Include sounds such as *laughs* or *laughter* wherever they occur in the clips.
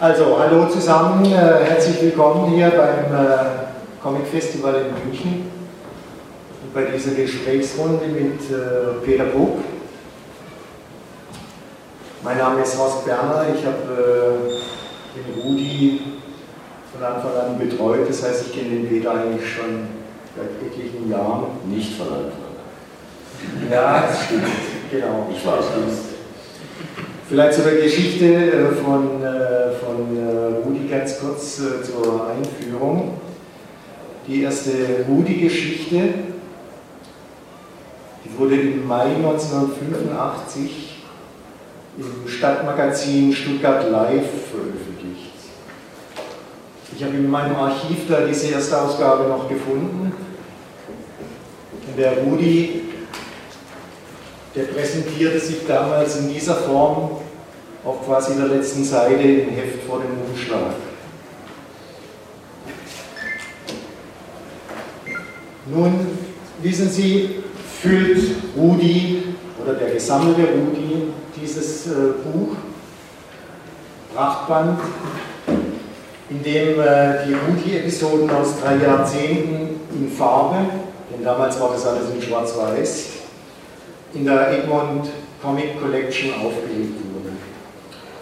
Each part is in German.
Also, hallo zusammen, äh, herzlich willkommen hier beim äh, Comic Festival in München und bei dieser Gesprächsrunde mit äh, Peter Buck. Mein Name ist Horst Berner, ich habe äh, den Rudi von Anfang an betreut, das heißt, ich kenne den Peter eigentlich schon seit etlichen Jahren. Nicht von Anfang an. Ja, das stimmt, genau. Ich war es Vielleicht zu der Geschichte äh, von, äh, von äh, Rudi ganz kurz zur Einführung. Die erste Rudi-Geschichte, wurde im Mai 1985 im Stadtmagazin Stuttgart Live veröffentlicht. Ich habe in meinem Archiv da diese erste Ausgabe noch gefunden, in der Rudi der präsentierte sich damals in dieser Form auf quasi der letzten Seite im Heft vor dem Umschlag. Nun, wissen Sie, füllt Rudi oder der gesammelte Rudi dieses äh, Buch, Prachtband, in dem äh, die Rudi-Episoden aus drei Jahrzehnten in Farbe, denn damals war das alles in Schwarz-Weiß, in der Egmont Comic Collection aufgelegt wurde.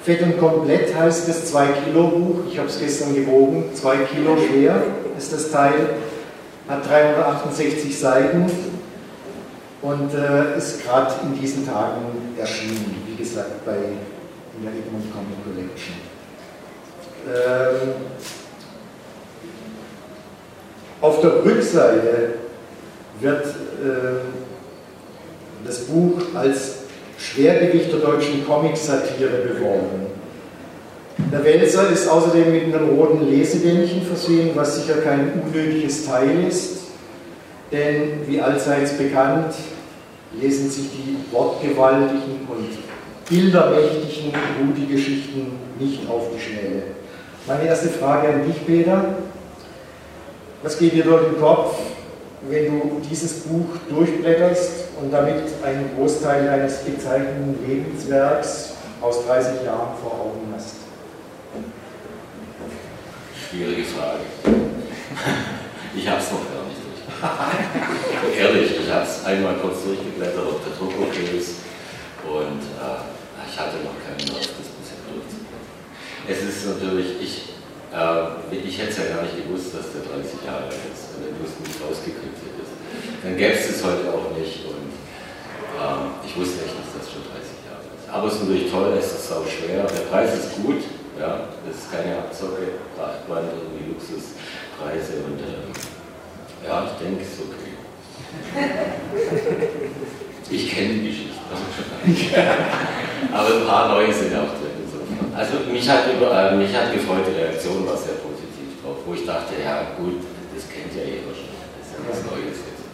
Fett und komplett heißt das 2 Kilo Buch, ich habe es gestern gewogen, 2 Kilo schwer ist das Teil, hat 368 Seiten und äh, ist gerade in diesen Tagen erschienen, wie gesagt, bei in der Egmont Comic Collection. Ähm, auf der Rückseite wird äh, das Buch als Schwergewicht der deutschen Comic-Satire beworben. Der Wälzer ist außerdem mit einem roten Lesebändchen versehen, was sicher kein unnötiges Teil ist, denn wie allseits bekannt, lesen sich die wortgewaltigen und bildermächtigen Rudi-Geschichten nicht auf die Schnelle. Meine erste Frage an dich, Peter. Was geht dir durch den Kopf, wenn du dieses Buch durchblätterst und damit einen Großteil deines gezeichneten Lebenswerks aus 30 Jahren vor Augen hast? Schwierige Frage. Ich habe es noch gar nicht durch. *laughs* Ehrlich, ich habe es einmal kurz durchgeblättert, ob der Druck okay ist und äh, ich hatte noch keinen Lust, das bisschen durchzublättern. Es ist natürlich, ich, äh, ich hätte es ja gar nicht gewusst, dass der 30 Jahre alt ist, wenn du es nicht rausgekriegt hättest. Dann gäbe es es heute auch nicht und ähm, ich wusste echt nicht, dass es schon 30 Jahre ist. Aber es ist natürlich toll, es ist auch schwer. Der Preis ist gut, ja, das ist keine Abzocke, Prachtband, irgendwie Luxuspreise und ähm, ja, ich denke, es ist okay. *laughs* Ich kenne die Geschichte. *laughs* Aber ein paar neue sind auch drin. Also mich hat, über, äh, mich hat gefreut, die Reaktion war sehr positiv drauf, wo ich dachte, ja gut, das kennt ja jeder schon, das ist ja was Neues jetzt.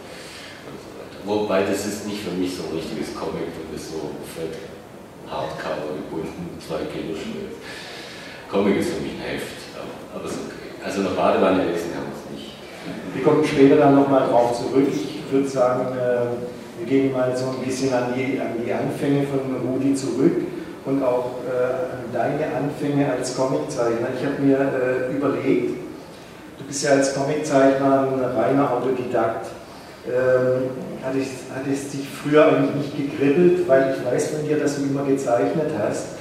Wobei das ist nicht für mich so ein richtiges Comic, das ist so fett Hardcover gebunden, *laughs* zwei Kilo schwer. Comic ist für mich ein Heft, aber, aber ist okay. Also eine Badewanne lesen kann man es nicht. Wir kommen später dann nochmal drauf zurück. Ich würde sagen, äh, wir gehen mal so ein bisschen an die, an die Anfänge von Rudi zurück und auch äh, deine Anfänge als Comiczeichner. Ich habe mir äh, überlegt, du bist ja als Comiczeichner ein reiner Autodidakt. Ähm, hat, es, hat es dich früher eigentlich nicht gekribbelt, weil ich weiß von dir, dass du immer gezeichnet hast.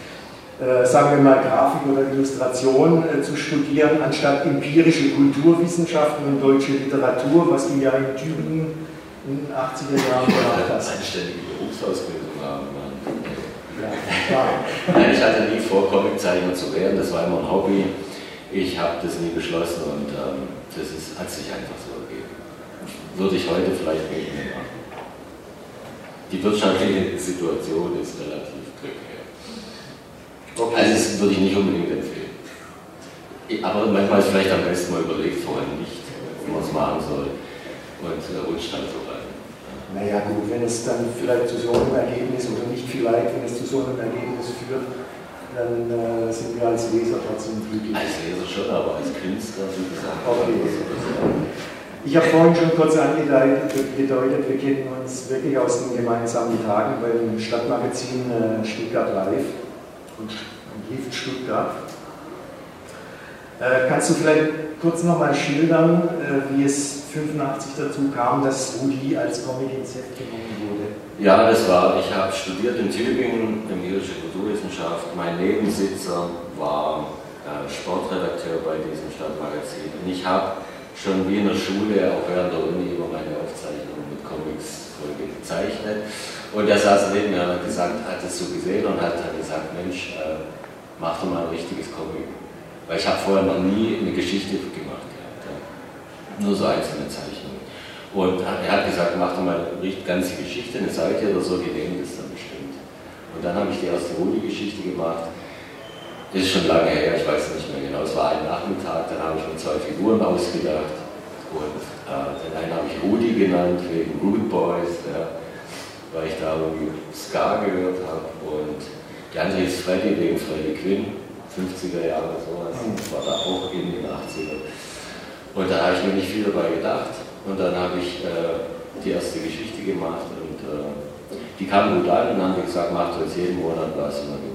Äh, sagen wir mal Grafik oder Illustration äh, zu studieren, anstatt empirische Kulturwissenschaften und deutsche Literatur, was du ja in Tübingen in den 80er Jahren gemacht hast. Anständige Berufsausbildung haben. Nein, ich hatte nie vor, Comiczeichner zu werden, das war immer ein Hobby. Ich habe das nie beschlossen und ähm, das ist, hat sich einfach so würde ich heute vielleicht nicht mehr machen. Die wirtschaftliche Situation ist relativ prekär. Okay. Also das würde ich nicht unbedingt empfehlen. Aber manchmal ist vielleicht am besten mal überlegt vorher nicht, wie man es machen soll und äh, rutscht dann so. Naja gut, wenn es dann vielleicht zu so einem Ergebnis oder nicht vielleicht, wenn es zu so einem Ergebnis führt, dann äh, sind wir als Leser trotzdem glücklich. Als Leser schon, aber als Künstler, wie gesagt. Okay. Ich habe vorhin schon kurz angedeutet, wir kennen uns wirklich aus den gemeinsamen Tagen beim Stadtmagazin äh, Stuttgart Live und Lift Stuttgart. Äh, kannst du vielleicht kurz nochmal schildern, äh, wie es 85 dazu kam, dass Rudi als Comic ins Heft genommen wurde? Ja, das war, ich habe studiert in Tübingen, in irische Kulturwissenschaft. Mein Nebensitzer war äh, Sportredakteur bei diesem Stadtmagazin. Und ich habe schon wie in der Schule, auch während der Uni, über meine Aufzeichnungen mit Comics gezeichnet. Und er saß neben mir und hat gesagt, hat es so gesehen und hat dann gesagt, Mensch, äh, mach doch mal ein richtiges Comic. Weil ich habe vorher noch nie eine Geschichte gemacht gehabt. Ja. Nur so einzelne Zeichnungen. Und er hat gesagt, mach doch mal eine ganze Geschichte, eine Seite oder so, nehmen das dann bestimmt. Und dann habe ich die erste Rudi-Geschichte gemacht ist schon lange her, ich weiß nicht mehr genau. Es war ein Nachmittag, dann habe ich mir zwei Figuren ausgedacht. Und äh, den einen habe ich Rudi genannt, wegen Root Boys, ja, weil ich da irgendwie Ska gehört habe. Und die andere ist Freddy wegen Freddy Quinn, 50er Jahre sowas. Das mhm. war da auch in den 80ern. Und da habe ich mir nicht viel dabei gedacht. Und dann habe ich äh, die erste Geschichte gemacht und äh, die kam gut an und dann haben gesagt, mach du jetzt jeden Monat was und dann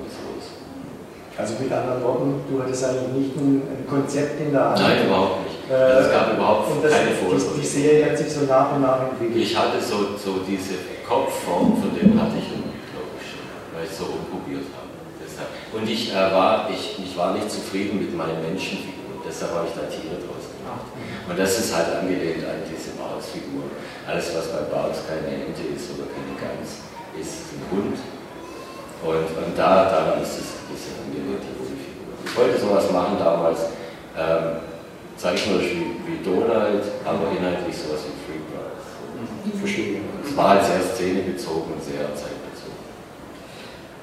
also mit anderen Worten, du hattest eigentlich nicht ein, Konzept in der Hand. Nein, überhaupt nicht. Äh, es gab überhaupt das, keine Vorstellung. Die, die, Serie hat sich so nach und nach entwickelt. Ich hatte so, so diese Kopfform, von dem hatte ich glaube ich, schon, weil ich so umprobiert habe. Und ich, äh, war, ich, ich war nicht zufrieden mit meinen Menschenfiguren, deshalb habe ich da Tiere draus gemacht. Und das ist halt angelehnt an diese Barts-Figur. Alles, was bei Barts keine Ente ist oder keine Gans, ist ein Hund. Und, und da, daran ist es ich wollte sowas machen damals, ähm, zeichnerisch wie, wie Donald, aber inhaltlich sowas wie Freak Brothers. Verstehe. Es war halt sehr szenebezogen und sehr zeitbezogen.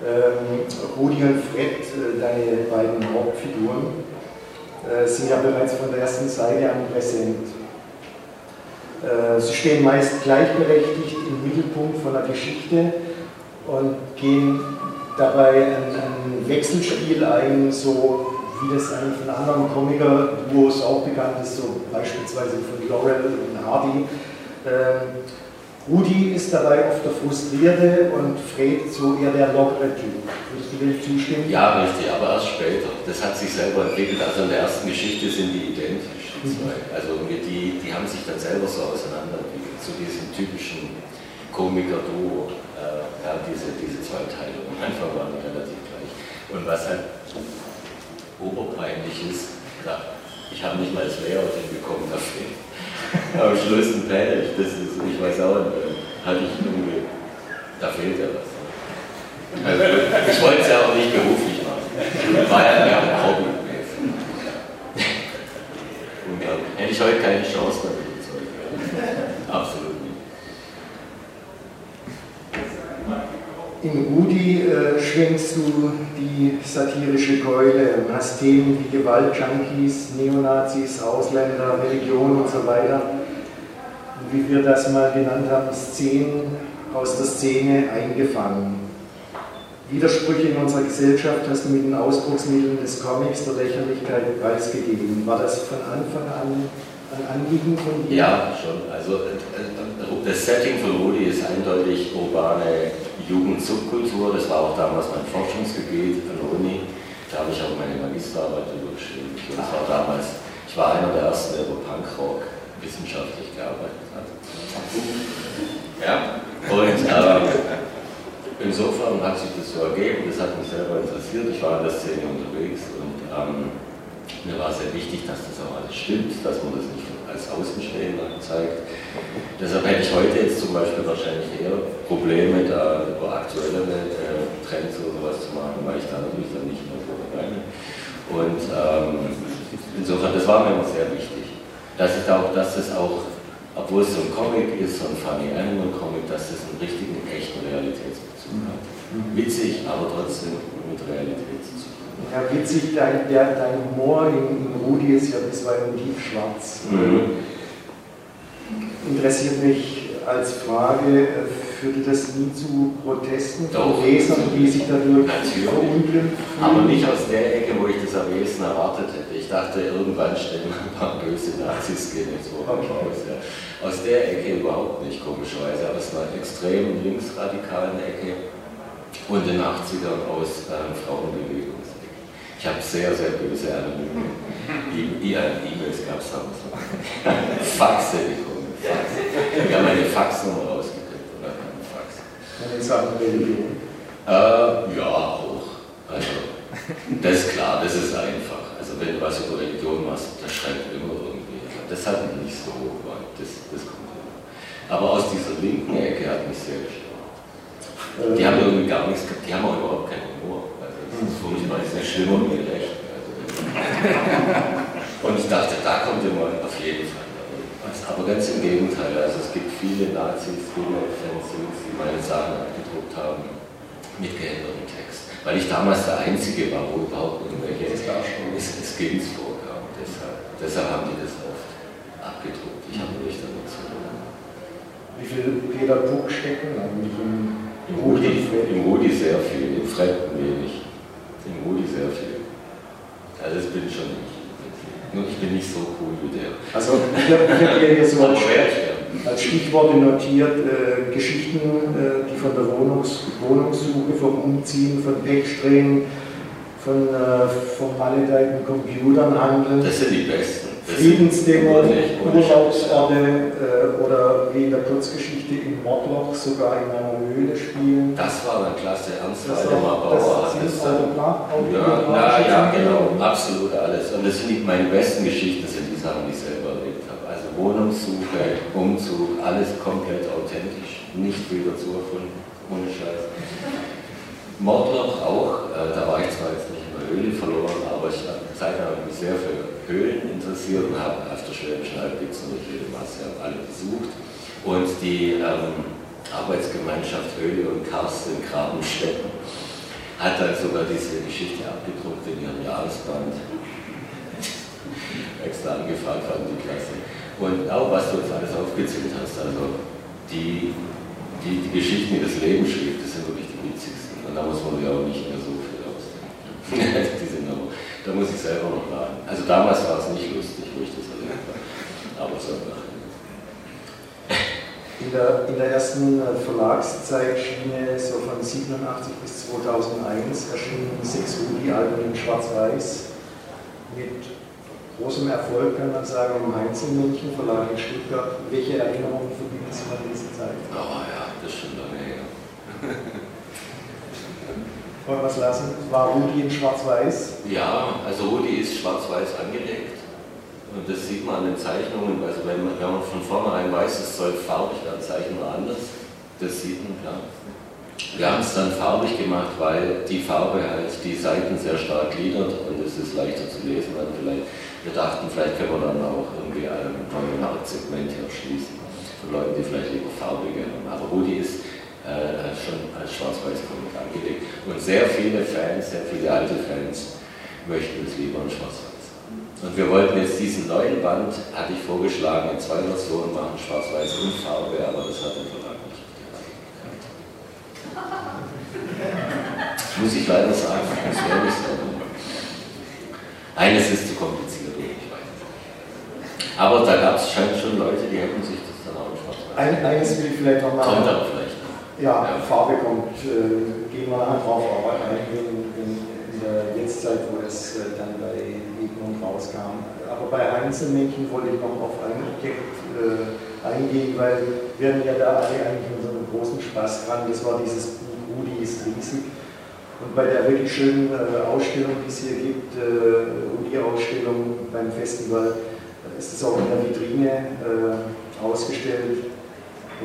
Ähm, Rudi und Fred, äh, deine beiden Hauptfiguren, äh, sind ja bereits von der ersten Seite an präsent. Äh, sie stehen meist gleichberechtigt im Mittelpunkt von der Geschichte und gehen dabei ein, ein Wechselspiel ein, so wie das eigentlich von anderen Comiker-Duos auch bekannt ist, so beispielsweise von Laurel und Hardy. Ähm, Rudi ist dabei oft der Frustrierte und Fred so eher der lockere Typ. Würdest du dem zustimmen? Ja, richtig, aber erst später. Das hat sich selber entwickelt. Also in der ersten Geschichte sind die identisch, die mhm. zwei. Also die, die haben sich dann selber so auseinanderentwickelt, zu diesem typischen Komiker-Duo. Äh, ja, diese, diese zwei Teile. Einfach waren die relativ gleich. Und was halt oberpeinlich ist, ja, ich habe nicht mal das Layout hinbekommen dafür. *laughs* Am Schluss ein Panel, das ist, ich weiß auch nicht, hatte ich irgendwie, da fehlt ja was. Also, ich wollte es ja auch nicht beruflich machen. War ja mehr ein Hobby. Hätte ich heute keine Chance damit. Absolut nicht. In Rudi äh, schwingst du die satirische Keule und hast Themen wie Gewalt, Junkies, Neonazis, Ausländer, Religion und so weiter. Und wie wir das mal genannt haben, Szenen aus der Szene eingefangen. Widersprüche in unserer Gesellschaft hast du mit den Ausdrucksmitteln des Comics der Lächerlichkeit preisgegeben. War das von Anfang an ein Anliegen von dir? Ja, schon. Also äh, äh, das Setting von Rudi ist eindeutig urbane Jugendsubkultur. Das war auch damals mein Forschungsgebiet an der Uni. Da habe ich auch meine Magisterarbeit darüber geschrieben. Und das war damals, ich war einer der ersten, der über Punkrock wissenschaftlich gearbeitet hat. Ja, und ähm, insofern hat sich das so ergeben, das hat mich selber interessiert. Ich war in der Szene unterwegs und ähm, mir war sehr wichtig, dass das auch alles stimmt, dass man das nicht als Außenstehender zeigt. Deshalb hätte ich heute jetzt zum Beispiel wahrscheinlich eher Probleme, da über aktuelle äh, Trends oder sowas zu machen, weil ich da natürlich dann nicht mehr so bin. Und ähm, insofern, das war mir immer sehr wichtig, dass ich da auch, dass es auch, obwohl es so ein Comic ist, so ein Funny Animal Comic, dass es einen richtigen, echten Realitätsbezug hat. Mhm. Witzig, aber trotzdem mit Realitätsbezug. Ja, witzig, dein, der, dein Humor in, in Rudi ist ja bisweilen tiefschwarz. Mhm interessiert mich als Frage, führte das nie zu Protesten von Lesern, die sich dadurch verunglimpft Aber nicht aus der Ecke, wo ich das am ehesten erwartet hätte. Ich dachte, irgendwann stellen wir ein paar böse Nazis gehen jetzt okay. raus. Ja. Aus der Ecke überhaupt nicht, komischerweise. Aus einer extrem linksradikalen Ecke und den 80ern aus ähm, Frauenbewegungsecke. Ich habe sehr, sehr böse anonyme E-Mails gab es damals *laughs* noch. Faxe bekommen. Fax. Ich habe meine Faxnummer rausgekriegt oder keinen Fax. Und in Sachen Religion? Äh, ja, auch. Also, das ist klar, das ist einfach. Also wenn du was über Religion machst, das schreibt immer irgendwie. Das hat mich nicht so, das, das kommt immer. Aber aus dieser linken Ecke hat mich sehr gestört. Die haben irgendwie gar nichts, die haben auch überhaupt keinen Humor. Also das ist meistens schlimmer wie recht. Und ich dachte, da kommt immer auf jeden Fall was. Aber ganz im Gegenteil, also es gibt viele Nazis, viele Fanzines, die meine Sachen abgedruckt haben mit geändertem Text. Weil ich damals der Einzige war, wo überhaupt irgendwelche Skins vorkamen. Deshalb, deshalb haben die das oft abgedruckt. Ich habe nicht damit zu tun. Wie viel Peter Buch stecken eigentlich im Rudi, Im Rudi sehr viel, im Fred wenig. Im Rudi sehr viel. Also das bin schon ich. Nur ich bin nicht so cool wie der. Also ich habe hab hier *laughs* so als, als Stichworte notiert, äh, Geschichten, äh, die von der Wohnungs Wohnungssuche, vom Umziehen, von Wegstreuen, von, äh, von maledeiten Computern handeln. Das sind die besten. Friedensdemo, Urlaubsorte äh, oder wie in der Kurzgeschichte in Mordloch sogar in einer Höhle spielen. Das war dann klasse. Ernst Waldemar Bauer hat das dann. Ja, na, ja, genau, absolut alles. Und das sind meine besten Geschichten, sind die Sachen, die ich selber erlebt habe. Also Wohnungssuche, Umzug, alles komplett authentisch, nicht wieder zu erfunden, ohne Scheiß. Mordloch auch, äh, da war ich zwar jetzt nicht in der Höhle verloren, aber ich Zeit habe mich sehr für Höhlen interessiert und habe auf der Schwäbischen Alb gibt es jede Masse, habe alle besucht. Und die ähm, Arbeitsgemeinschaft Höhle und Karst in Grabenstetten hat dann sogar diese Geschichte abgedruckt in ihrem Jahresband. *laughs* Extra angefragt haben die Klasse. Und auch was du jetzt alles aufgezählt hast, also die, die, die Geschichten, die das Leben schrieb, das sind wirklich die witzigsten. Und da muss man sich auch nicht mehr so viel ausdenken. *laughs* da muss ich selber noch laden. Also damals war es nicht lustig, wo ich das erlebt habe. Aber so in der, in der ersten äh, Verlagszeitschiene, so von 87 bis 2001, erschienen sechs Rudi-Alben in Schwarz-Weiß mit großem Erfolg, kann man sagen, im Heinzelmännchen Verlag in Stuttgart. Welche Erinnerungen verbinden Sie an diese Zeit? Oh ja, das ist schon lange her. *laughs* Wollen wir es lassen? War Rudi in Schwarz-Weiß? Ja, also Rudi ist schwarz-weiß angelegt. Und das sieht man an den Zeichnungen. Also wenn man, wenn man von vornherein weiß, es soll farbig dann zeichnen wir anders. Das sieht man klar. Wir haben es dann farbig gemacht, weil die Farbe halt die Seiten sehr stark gliedert und es ist leichter zu lesen. Dann vielleicht, wir dachten, vielleicht können wir dann auch irgendwie ein Segment hier schließen. Für Leute, die vielleicht lieber farbige haben. Aber Rudi ist äh, schon als Schwarz-Weiß-Comic angelegt. Und sehr viele Fans, sehr viele alte Fans möchten es lieber in Schwarz-Weiß. Und wir wollten jetzt diesen neuen Band, hatte ich vorgeschlagen, in zwei Versionen machen, Schwarz-Weiß und Farbe, aber das hat der Verlag nicht auf die Reihe gekriegt. Muss ich leider sagen, wäre nicht so. Eines ist zu kompliziert, ich weiß Aber da gab es schon Leute, die hätten sich das dann auch in Schwarz-Weiß. Ein, eines will ich vielleicht noch mal. Kommt aber vielleicht. Ja, Farbe kommt, äh, gehen wir nachher drauf ein, in, in, in der Jetztzeit, wo es äh, dann bei Egmont rauskam. Aber bei Einzelmännchen wollte ich noch auf ein Objekt äh, eingehen, weil wir hatten ja da alle eigentlich unseren großen Spaß dran. Das war dieses Rudi ist riesig. Und bei der wirklich schönen äh, Ausstellung, die es hier gibt, äh, Rudi-Ausstellung beim Festival, ist es auch in der Vitrine äh, ausgestellt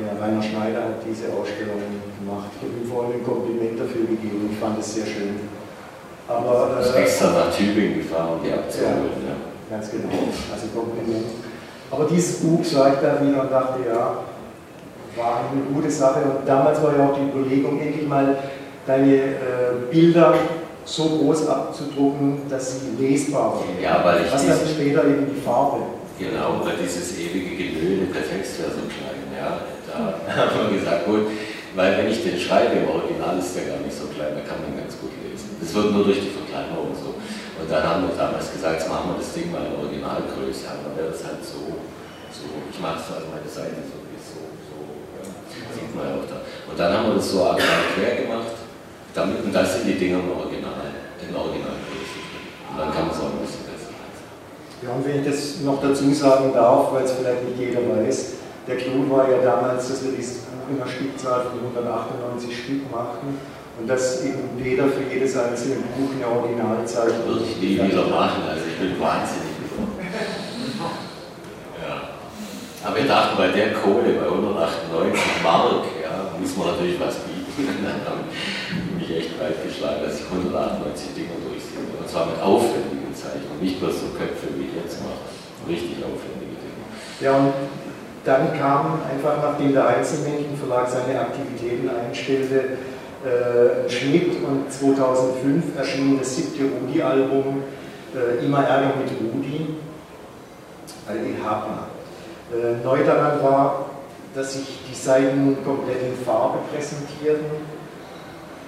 der Rainer Schneider hat diese Ausstellung gemacht. Ich habe ihm vorhin ein Kompliment dafür gegeben. Ich fand es sehr schön. Aber, äh, du bist extra nach Tübingen gefahren, um die abzuholen. Ja. Ganz genau. Also Kompliment. Aber dieses Buch ich da wieder und dachte, ja, war eine gute Sache. Und damals war ja auch die Überlegung, endlich mal deine äh, Bilder so groß abzudrucken, dass sie lesbar waren. Ja, weil ich Was dann später eben die Farbe. Genau, weil dieses ewige Genöle, der Text wäre so klein. Ja. Da haben wir gesagt, gut, weil wenn ich den schreibe, im Original ist der gar nicht so klein, da kann man ganz gut lesen. Das wird nur durch die Verkleinerung so. Und dann haben wir damals gesagt, jetzt machen wir das Ding mal in Originalgröße, dann wäre das halt so, so. Ich mache so, also meine Seite so so, so, ja. sieht man ja auch da. Und dann haben wir das so quer gemacht, damit, und das sind die Dinger im Original, in Originalgröße. dann kann man es auch ein bisschen besser. Ja, und wenn ich das noch dazu sagen darf, weil es vielleicht nicht jeder weiß, der Clou war ja damals, dass wir dieses Buch in einer Stückzahl von 198 Stück machten und dass eben jeder für jedes einzelne Buch eine Originalzahl Würde ich nie wieder machen, also ich bin wahnsinnig geworden. Ja. Aber wir dachten, bei der Kohle, bei 198 Mark, ja, muss man natürlich was bieten. *laughs* dann habe ich mich echt breit geschlagen, dass ich 198 Dinger durchsehe. Und zwar mit aufwendigen Zeichnungen, nicht bloß so Köpfe, wie ich jetzt mache. Richtig aufwendige Dinge. Ja, und dann kam einfach, nachdem der Einzelmännchenverlag seine Aktivitäten einstellte, äh, ein Schnitt und 2005 erschien das siebte Rudi-Album äh, Immer Ärger mit Rudi, die Hapner. Äh, neu daran war, dass sich die Seiten komplett in Farbe präsentierten,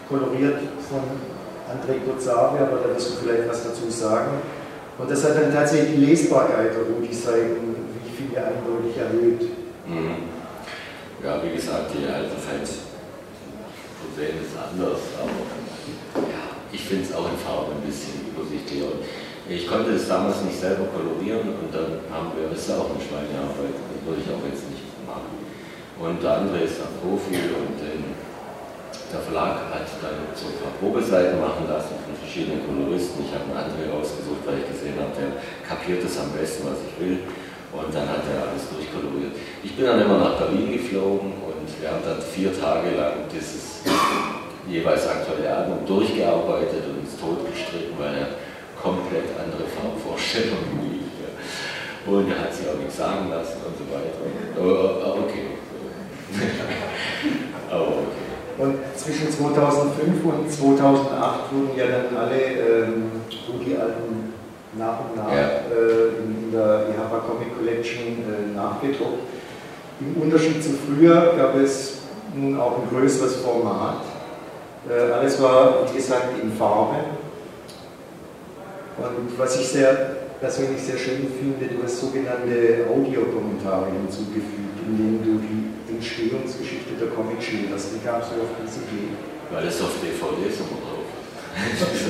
koloriert von André Kozave, aber da wirst du vielleicht was dazu sagen. Und das hat dann tatsächlich die Lesbarkeit der Rudi-Seiten, finde, eindeutig erhöht. Mhm. Ja, wie gesagt, die alte Fans sehen es anders, aber ja, ich finde es auch in Farbe ein bisschen übersichtlicher. Ich konnte es damals nicht selber kolorieren und dann haben wir, das ist ja auch eine Schweinearbeit, das würde ich auch jetzt nicht machen. Und der andere ist ein Profi und den, der Verlag hat dann so ein paar Probeseiten machen lassen von verschiedenen Koloristen. Ich habe einen anderen ausgesucht, weil ich gesehen habe, der kapiert es am besten, was ich will. Und dann hat er alles durchkoloriert. Ich bin dann immer nach Berlin geflogen und wir haben dann vier Tage lang dieses jeweils aktuelle Album durchgearbeitet und uns totgestritten, weil er komplett andere Farbvorstellungen wie ich. Und er hat sich auch nichts sagen lassen und so weiter. Aber okay. *laughs* Aber okay. Und zwischen 2005 und 2008 wurden ja dann alle ähm, Rudi-Alben nach und nach ja. äh, in der EHPA Comic Collection äh, nachgedruckt. Im Unterschied zu früher gab es nun auch ein größeres Format. Äh, alles war, wie gesagt, in Farbe. Und was ich sehr persönlich sehr schön finde, du hast sogenannte Audiokommentare hinzugefügt, in denen du die Entstehungsgeschichte der Comic schilderst. Wie kamst du auf diese Idee? Weil es auf DVD so drauf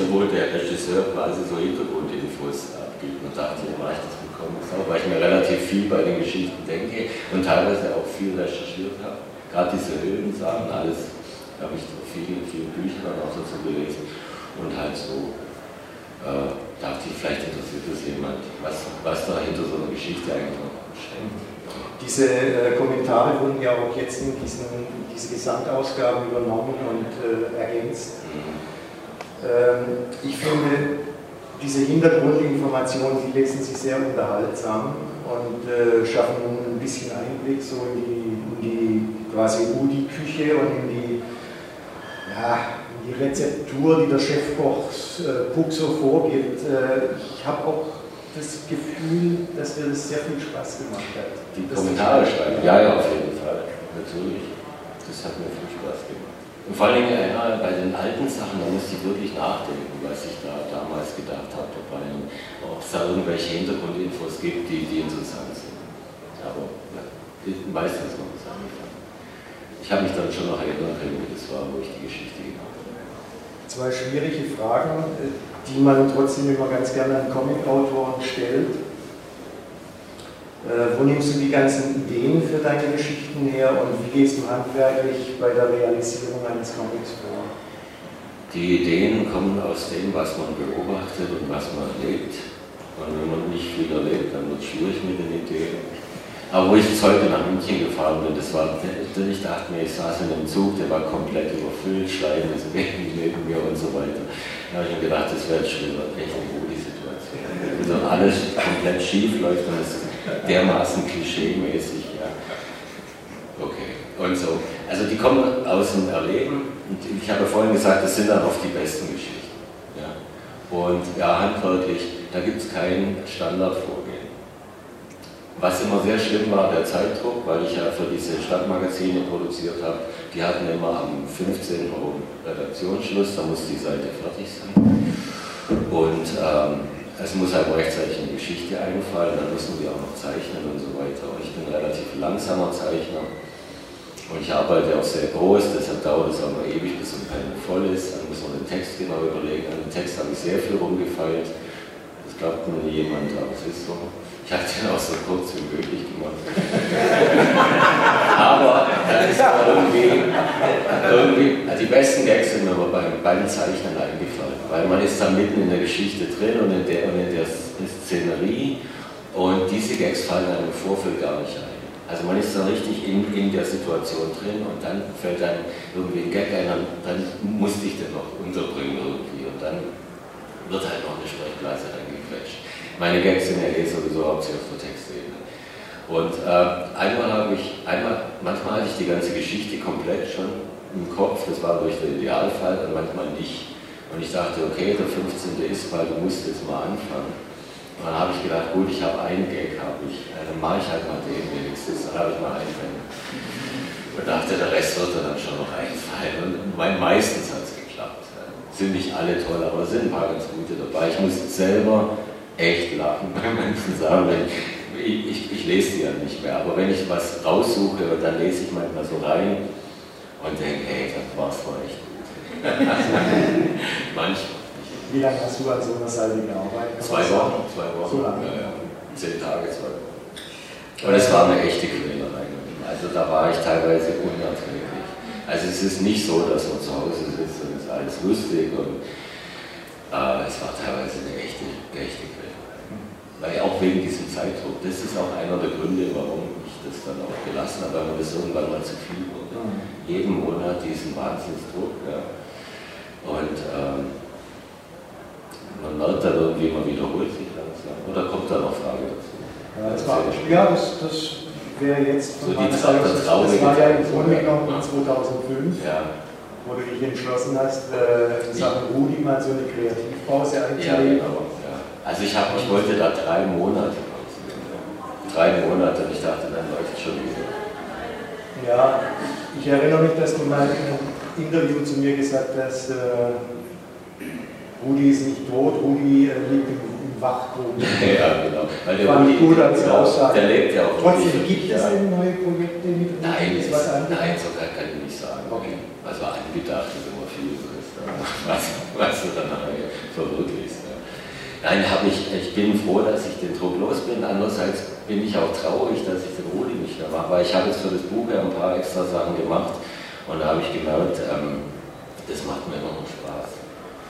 Wo der Regisseur quasi so Hintergrundinfos abgibt und dachte, ja, mache ich das auch, weil ich mir relativ viel bei den Geschichten denke und teilweise auch viel recherchiert habe. Gerade diese Höhlensachen, alles habe ich viele, viele Bücher dann auch dazu gelesen und halt so äh, dachte ich, vielleicht interessiert das jemand, was, was da hinter so einer Geschichte eigentlich noch steckt. Diese äh, Kommentare wurden ja auch jetzt in diesen, diese Gesamtausgaben übernommen und äh, ergänzt. Mhm. Ähm, ich finde, diese Hintergrundinformationen, die lesen sich sehr unterhaltsam und äh, schaffen ein bisschen Einblick so in die, in die quasi Udi-Küche und in die ja, die Rezeptur, die der Chefkoch äh, Puck so vorgibt. Äh, ich habe auch das Gefühl, dass mir das sehr viel Spaß gemacht hat. Die Kommentare schreiben, ja, ja, auf jeden Fall, natürlich. Das hat mir viel Spaß gemacht. Und vor allem ja, bei den alten Sachen, da musste ich wirklich nachdenken, was ich da damals gedacht habe dabei ob es da irgendwelche Hintergrundinfos gibt, die, die interessant sind. Aber ja, meistens noch das angefangen. Ich habe mich dann schon noch erinnern können, wie das war, wo ich die Geschichte gemacht habe zwei schwierige Fragen, die man trotzdem immer ganz gerne an Comic-Autoren stellt. Äh, wo nimmst du die ganzen Ideen für deine Geschichten her und wie gehst du handwerklich bei der Realisierung eines Comics vor? Die Ideen kommen aus dem, was man beobachtet und was man erlebt. Und wenn man nicht viel erlebt, dann wird es schwierig mit den Ideen. Aber wo ich jetzt heute nach München gefahren bin, das war, ich dachte mir, ich saß in einem Zug, der war komplett überfüllt, Schleim ist *laughs* neben mir und so weiter. Da habe ich mir gedacht, das wäre schon wieder echt eine gute Situation. Also alles komplett schief läuft es ist dermaßen klischee-mäßig, und so. Also die kommen aus dem Erleben und ich habe vorhin gesagt, das sind dann oft die besten Geschichten. Ja. Und ja, handwerklich, da gibt es keinen Standardvorgang. Was immer sehr schlimm war, der Zeitdruck, weil ich ja für diese Stadtmagazine produziert habe. Die hatten immer am 15. Uhr Redaktionsschluss, da muss die Seite fertig sein. Und ähm, es muss halt rechtzeitig eine Geschichte einfallen, dann müssen wir auch noch zeichnen und so weiter. Ich bin ein relativ langsamer Zeichner und ich arbeite auch sehr groß, deshalb dauert es auch mal ewig, bis ein Pen voll ist. Dann muss man den Text genau überlegen. An dem Text habe ich sehr viel rumgefeilt Das glaubt mir jemand, aber es ist so. Ich habe den auch so kurz wie möglich gemacht. *laughs* aber da ist irgendwie, irgendwie, also die besten Gags sind mir aber beim, beim Zeichnen eingefallen, weil man ist da mitten in der Geschichte drin und in der, und in der Szenerie und diese Gags fallen einem im Vorfeld gar nicht ein. Also man ist da richtig in, in der Situation drin und dann fällt einem irgendwie ein Gag ein, dann, dann musste ich den noch unterbringen irgendwie und dann wird halt noch eine Sprechblase reingequetscht. Meine Gags sind ja eh sowieso hauptsächlich auf der Textebene. Und äh, einmal habe ich, einmal, manchmal hatte ich die ganze Geschichte komplett schon im Kopf, das war durch den Idealfall, und manchmal nicht. Und ich dachte, okay, der 15. ist weil du musst jetzt mal anfangen. Und dann habe ich gedacht, gut, ich habe einen Gag, habe ich, äh, dann mache ich halt mal den wenigstens, dann habe ich mal einen. Und dachte, der Rest wird dann schon noch einfallen. Und meistens hat es geklappt. Sind nicht alle toll, aber sind ein paar ganz gute dabei. Ich muss selber echt lachen bei manchen Sachen. Ich, ich, ich, lese die ja nicht mehr, aber wenn ich was raussuche, dann lese ich manchmal so rein und denke, hey, das war's doch echt gut. *laughs* manchmal. Wie lange hast du an so einer Seite gearbeitet? Zwei Wochen, zwei Wochen. So lange? Ja, ja. Zehn Tage, zwei Wochen. Und es war eine echte Quälerei. Also da war ich teilweise unerträglich. Also es ist nicht so, dass man zu Hause sitzt und es ist alles lustig und äh, es war teilweise eine echte, echte Quälerei weil auch wegen diesem Zeitdruck. Das ist auch einer der Gründe, warum ich das dann auch gelassen habe, weil mir das irgendwann mal zu viel wurde. Mhm. Jeden Monat diesen Wahnsinnsdruck. Ja. Und ähm, man merkt dann irgendwie, man wiederholt sich langsam. Oder kommt da noch Frage dazu? Ja, das, war, ja, das, das wäre jetzt so die Seite, das, das war ja im Grunde genommen 2005. Ja wo du dich entschlossen hast, äh, in Sachen Rudi mal so eine Kreativpause einzulegen. Ja, genau. Also ich, hab, ich wollte da drei Monate Drei Monate und ich dachte, dann läuft es schon wieder. Ja, ich erinnere mich, dass du mal in einem Interview zu mir gesagt hast, äh, Rudi ist nicht tot, Rudi äh, liegt im, im Wachturm. *laughs* ja, genau. Weil der Rudi, gut als genau, Aussage. Der lebt ja auch. Trotzdem gibt es denn neue Projekte mit? Nein, ist, nein, so kann, kann ich nicht sagen. Okay. Also angedacht ist immer viel, was, was du dann nachher verwirklichst. Nein, ich, ich bin froh, dass ich den Druck los bin. Andererseits bin ich auch traurig, dass ich den Rudi nicht mehr mache, weil ich habe jetzt für das Buch ja ein paar extra Sachen gemacht und da habe ich gemerkt, ähm, das macht mir immer noch Spaß.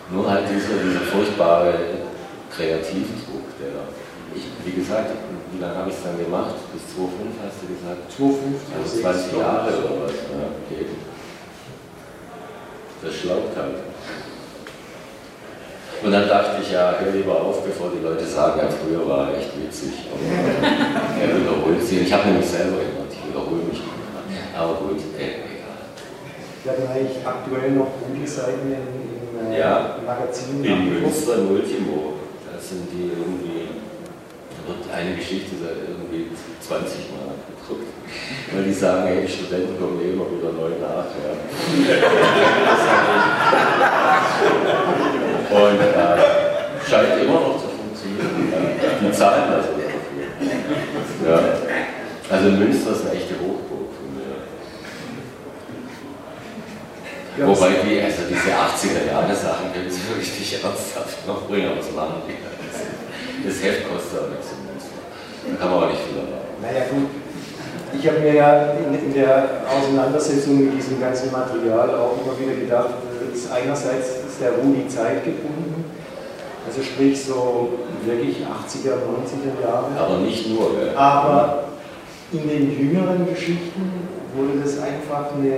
Nur halt dieser, dieser furchtbare Kreativdruck, der, ich, wie gesagt, wie lange habe ich es dann gemacht? Bis 2005 hast du gesagt? 2005, also 20 Jahre oder was. Ja, okay. Das schlaucht halt. Und dann dachte ich, ja, hör lieber auf, bevor die Leute sagen, ja, früher war er echt witzig. Und er wiederholt sich. Ich habe nämlich selber immer, ich wiederhole mich immer. Aber gut, äh, egal. Wir hatten eigentlich aktuell noch gute Seiten im äh, ja, Magazin. In Münster im Ultimo. Da sind die irgendwie, da wird eine Geschichte seit irgendwie 20 Mal gedruckt. Weil die sagen, hey, die Studenten kommen eh immer wieder neu nach. Ja. Und äh, scheint immer noch zu funktionieren. Die zahlen das dafür. Ja. Also Münster ist eine echte Hochburg mir. Ja, Wobei die, also diese 80er Jahre Sachen können sie wirklich nicht ernsthaft noch bringen, aber das machen die. Das Heft kostet auch nichts Münster. Da kann man auch nicht viel erwarten. Naja gut, ich habe mir ja in, in, der Auseinandersetzung mit diesem ganzen Material auch immer wieder gedacht, ist einerseits ist der Rudi zeitgebunden, also sprich so wirklich 80er, 90er Jahre. Aber nicht nur. Ja. Aber in den jüngeren Geschichten wurde das einfach eine,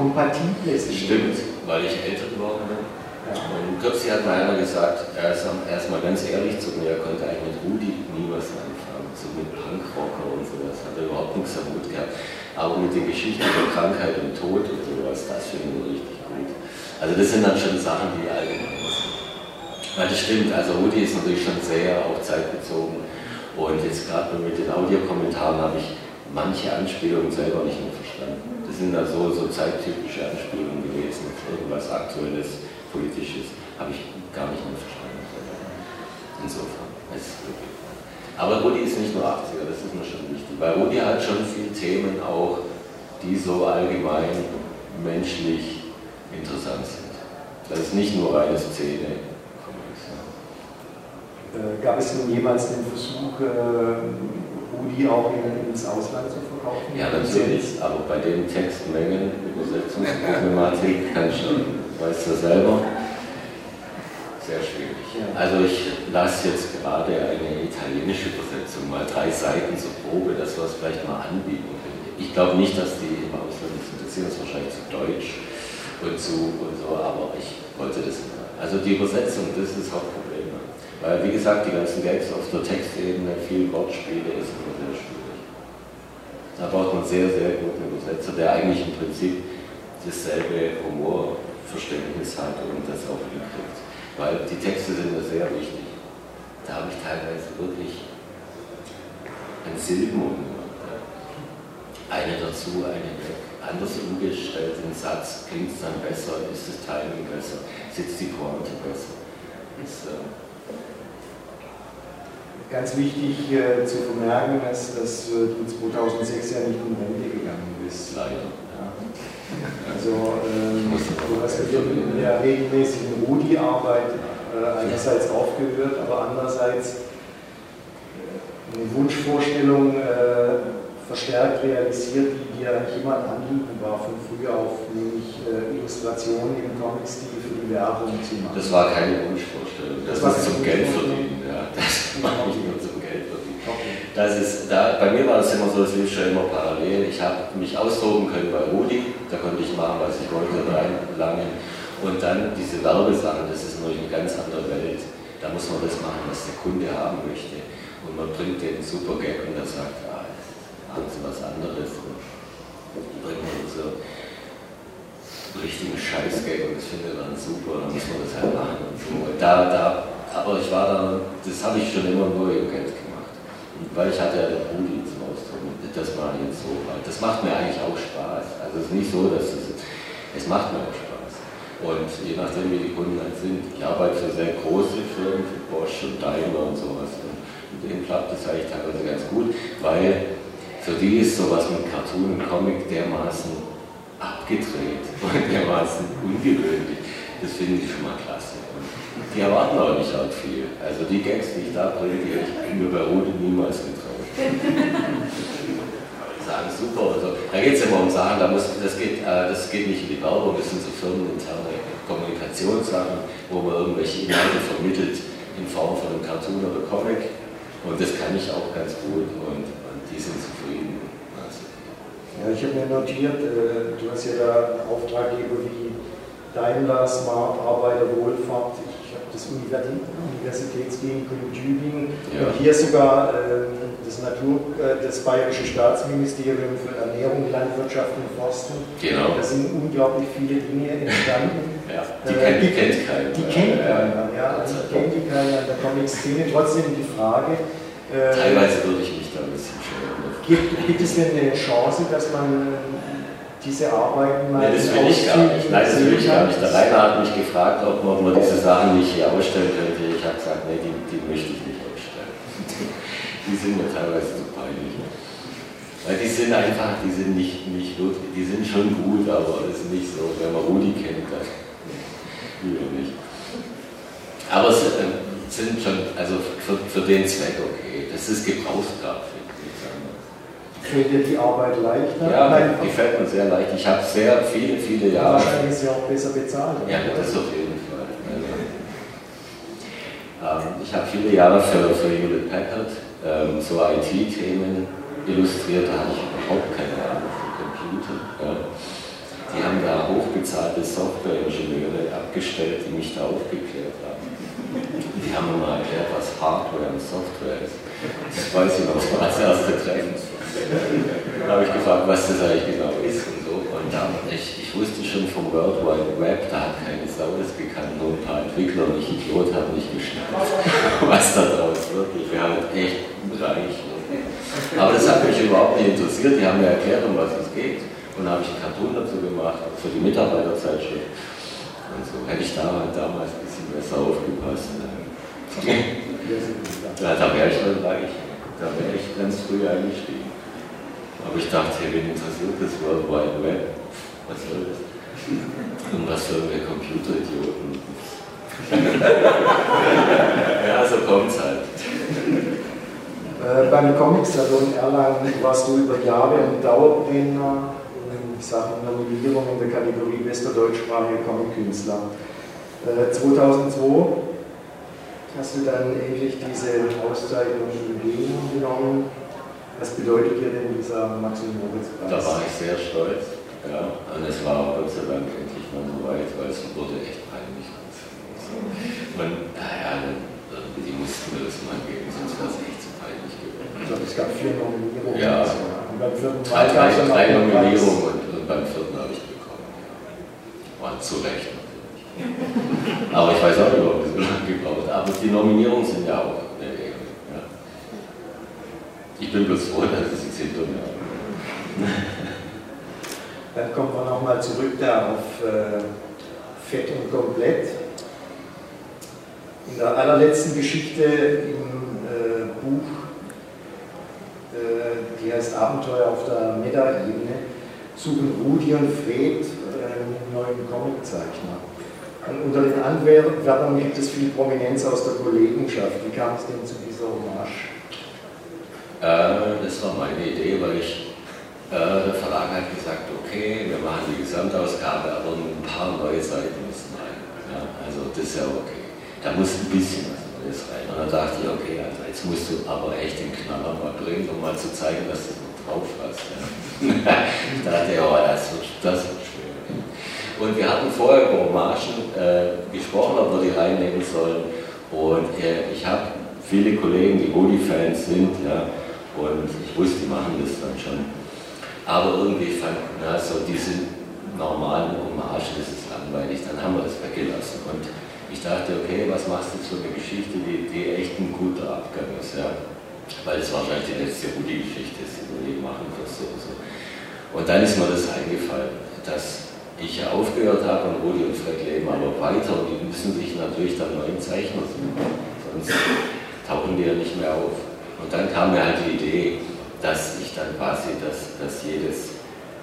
eine kompatible Stimmt, weil ich älter geworden bin. Ja. Und kürzlich hat mal einer gesagt, er ist erstmal ganz ehrlich zu mir, er konnte eigentlich mit Rudi nie was anfangen, so mit Punkrocker und sowas, hat er überhaupt nichts am Hut gehabt. Aber mit den Geschichten über Krankheit und Tod und sowas, das finde ich richtig gut. Also das sind dann schon Sachen, die allgemein sind. Weil das stimmt, also Rudi ist natürlich schon sehr auch zeitbezogen. Und jetzt gerade mit den Audiokommentaren habe ich manche Anspielungen selber nicht mehr sind da so, so zeittypische Anspielungen gewesen, irgendwas Aktuelles politisches, habe ich gar nicht mehr verstanden. Insofern, ist wirklich. Aber Rudi ist nicht nur 80er, das ist mir schon wichtig, weil Rudi hat schon viele Themen auch, die so allgemein menschlich interessant sind. Das ist nicht nur reine Szene. Äh, gab es nun jemals den Versuch, Rudi auch in, ins Ausland zu verkaufen? Ja, natürlich, aber bei den Textmengen, Übersetzungsproblematik, *laughs* kannst du, weißt du selber, sehr schwierig. Also ich lasse jetzt gerade eine italienische Übersetzung, mal drei Seiten zur Probe, dass wir es vielleicht mal anbieten können. Ich glaube nicht, dass die im Ausland das interessieren, das ist wahrscheinlich zu deutsch und zu und so, aber ich wollte das nicht. Also die Übersetzung, das ist das Hauptproblem. Weil, wie gesagt, die ganzen Gags auf der Textebene, viel Wortspiele, ist immer sehr schwierig. Da braucht man sehr, sehr guten Übersetzer, der eigentlich im Prinzip dasselbe Humorverständnis hat und das auch hinkriegt. Weil die Texte sind mir sehr wichtig. Da habe ich teilweise wirklich ein Silben gemacht. Eine dazu, eine weg. Anders umgestellt, den Satz klingt es dann besser, ist das Timing besser, sitzt die Pointe besser. Ist, äh, Ganz wichtig äh, zu vermerken ist, dass äh, du 2006 ja nicht in Rente gegangen bist. Leider. Ja. Also ähm, du hast in der regelmäßigen Rudi-Arbeit äh, einerseits aufgehört, aber andererseits äh, eine Wunschvorstellung äh, verstärkt realisiert, die dir eigentlich immer ein Anliegen war von früher auf, nämlich äh, Illustrationen im Comic-Stil für die Werbung zu machen. Das war keine Wunschvorstellung, das, das ist zum Geld verdienen. Das mache ich nur zum Geld verdienen. Okay. Das ist, da, bei mir war es immer so, es lief schon immer parallel. Ich habe mich austoben können bei Rudi, da konnte ich machen, was ich wollte, reinlangen. Und dann diese Werbesachen, das ist natürlich eine ganz andere Welt. Da muss man das machen, was der Kunde haben möchte. Und man bringt den super Gag und er sagt, ah, machen sie was anderes und bringen uns so richtigen Scheißgag und das findet dann super, dann muss man das halt machen und so. Da, da, aber ich war da, das habe ich schon immer nur im Geld gemacht. weil ich hatte ja den Rudi zum Ausdruck, das war jetzt so. Das macht mir eigentlich auch Spaß. Also es ist nicht so, dass es, es macht mir auch Spaß. Und je nachdem, wie die Kunden halt sind, ich arbeite für sehr große Firmen, für Bosch und Daimler und sowas. Und mit denen klappt das eigentlich teilweise ganz gut, weil für die ist sowas mit Cartoon und Comic dermaßen abgedreht *laughs* und dermaßen ungewöhnlich. Das finde ich schon mal klasse. Und die erwarten auch nicht arg viel. Also die Gags, die ich da bringe, die hätte ich mir bei Rode niemals getraut. *laughs* sagen super. Also, da geht es immer um Sachen, da muss, das, geht, äh, das geht nicht in die Werbung, das sind so firmeninterne Kommunikationssachen, wo man irgendwelche Inhalte vermittelt in Form von einem Cartoon oder Comic. Und das kann ich auch ganz gut. Und die sind zufrieden. Ja, ich habe mir notiert, äh, du hast ja da Auftraggeber wie Daimler, Smart, Arbeiter, Wohlfahrt, ich das Universitätsklinikum in Tübingen ja. und hier sogar äh, das Natur, äh, das Bayerische Staatsministerium für Ernährung, Landwirtschaft und Forsten. Genau. Da sind unglaublich viele Dinge entstanden. *laughs* ja, die, äh, kennt, die kennt keiner. Die kennt keiner, ja. Also die kennt die keiner in der Comic-Szene. Trotzdem die Frage. Äh, Teilweise würde ich mich da ein bisschen Gibt, gibt es denn eine Chance, dass man diese Arbeiten mal. Nee, das will ich gar nicht. Nein, das will ich gar nicht. Der Rainer hat mich gefragt, ob man, ob man diese Sachen nicht hier ausstellen könnte. Ich habe gesagt, nee, die, die möchte ich nicht ausstellen. *laughs* Die sind mir teilweise zu peinlich. Weil die sind einfach, die sind nicht, nicht die sind schon gut, aber es ist nicht so, wenn man Rudi kennt, dann *laughs* lieber nicht. Aber es äh, sind schon, also für, für den Zweck okay. Das ist Gebrauchsgrafik fällt dir die Arbeit leichter? Ja, Nein, gefällt mir sehr leicht. Ich habe sehr viele, viele Jahre. Wahrscheinlich ist sie auch besser bezahlt. Ja, das auf jeden Fall. Also, ähm, ich habe viele Jahre für, für Hewlett Packard ähm, so IT-Themen illustriert, da hatte ich überhaupt keine Ahnung von Computer. Ja. Die haben da hochbezahlte Software-Ingenieure abgestellt, die mich da aufgeklärt haben. Die haben mir mal erklärt, was Hardware und Software ist. Das weiß ich noch, das war das erste Treffen. Da habe ich gefragt, was das eigentlich genau ist und so. Und da, ich, ich wusste schon vom World Wide Web, da hat keine Sau das gekannt, nur ein paar Entwickler und ich Idiot habe nicht geschnappt, *laughs* was da draus wird. Ich wäre halt echt reich. Aber das hat mich überhaupt nicht interessiert, die haben mir erklärt, um was es geht. Und da habe ich einen Cartoon dazu gemacht, für die Mitarbeiterzeitschrift. Und so hätte ich da, damals ein bisschen besser aufgepasst. ja, *laughs* da wäre ich dann reich. Da wäre ich ganz früh eingestiegen. Aber ich dachte, wen interessiert das World Wide Web? Was soll das? Und was für irgendwelche Computeridioten? *laughs* ja, so kommt es halt. Äh, beim Comic-Salon Erlangen warst du über Jahre ein Dauerbrenner in Sachen Nominierung in der Kategorie bester deutschsprachiger Comic-Künstler. Äh, 2002 hast du dann endlich diese Auszeichnung genommen. Was bedeutet dir denn dieser Maxim-Moritz-Preis? Da war ich sehr stolz. Ja, und es war Gott sei Dank endlich mal so weit, weil es wurde echt peinlich. Und naja, die mussten mir das mal geben, sonst wäre es echt zu peinlich gewesen. Ich glaube, es gab vier Nominierungen. Ja, und beim vierten drei, drei, drei Nominierungen und, und, beim vierten habe ich bekommen. Ja. Und zu Recht natürlich. *laughs* Aber ich weiß auch nicht, ob es so lange gebraucht hat. Aber die Nominierungen sind ja auch. Ja. Ich bin bloß froh, dass es jetzt hinter mir Dann kommen wir nochmal zurück da auf äh, Fett und Komplett. In der allerletzten Geschichte im äh, Buch, äh, die heißt Abenteuer auf der Meta-Ebene, suchen Rudi und Fred einen neuen Comiczeichner. Und unter den Anwerbern gibt es viel Prominenz aus der Kollegenschaft. Wie kam es denn zu dieser Hommage? Äh, das war meine Idee, weil ich, äh, der Verlag hat gesagt, okay, wir machen die Gesamtausgabe, aber ein paar neue Seiten müssen rein. Ja, also das ist ja okay da muss ein bisschen was Neues rein. Und dann dachte ich, okay, also jetzt musst du aber echt den Knaller mal bringen, um mal zu zeigen, dass du noch drauf hast. Ja. *laughs* ich dachte, ja, das wird, das wird schwer. Und wir hatten vorher über Hommagen äh, gesprochen, ob wir die reinnehmen sollen. Und äh, ich habe viele Kollegen, die Woody-Fans sind, ja, und ich wusste, die machen das dann schon. Aber irgendwie fand na, so diese normalen Hommagen, das ist langweilig, dann haben wir das weggelassen. Und ich dachte, okay, was machst du für eine Geschichte, die, die echt ein guter Abgang ist, ja. Weil es wahrscheinlich die letzte Rudi-Geschichte ist, die je machen wirst oder so. Und dann ist mir das eingefallen, dass ich ja aufgehört habe und Rudi und Fred leben aber weiter und die müssen sich natürlich dann neuen Zeichner suchen, sonst tauchen die ja nicht mehr auf. Und dann kam mir halt die Idee, dass ich dann quasi, dass, dass jedes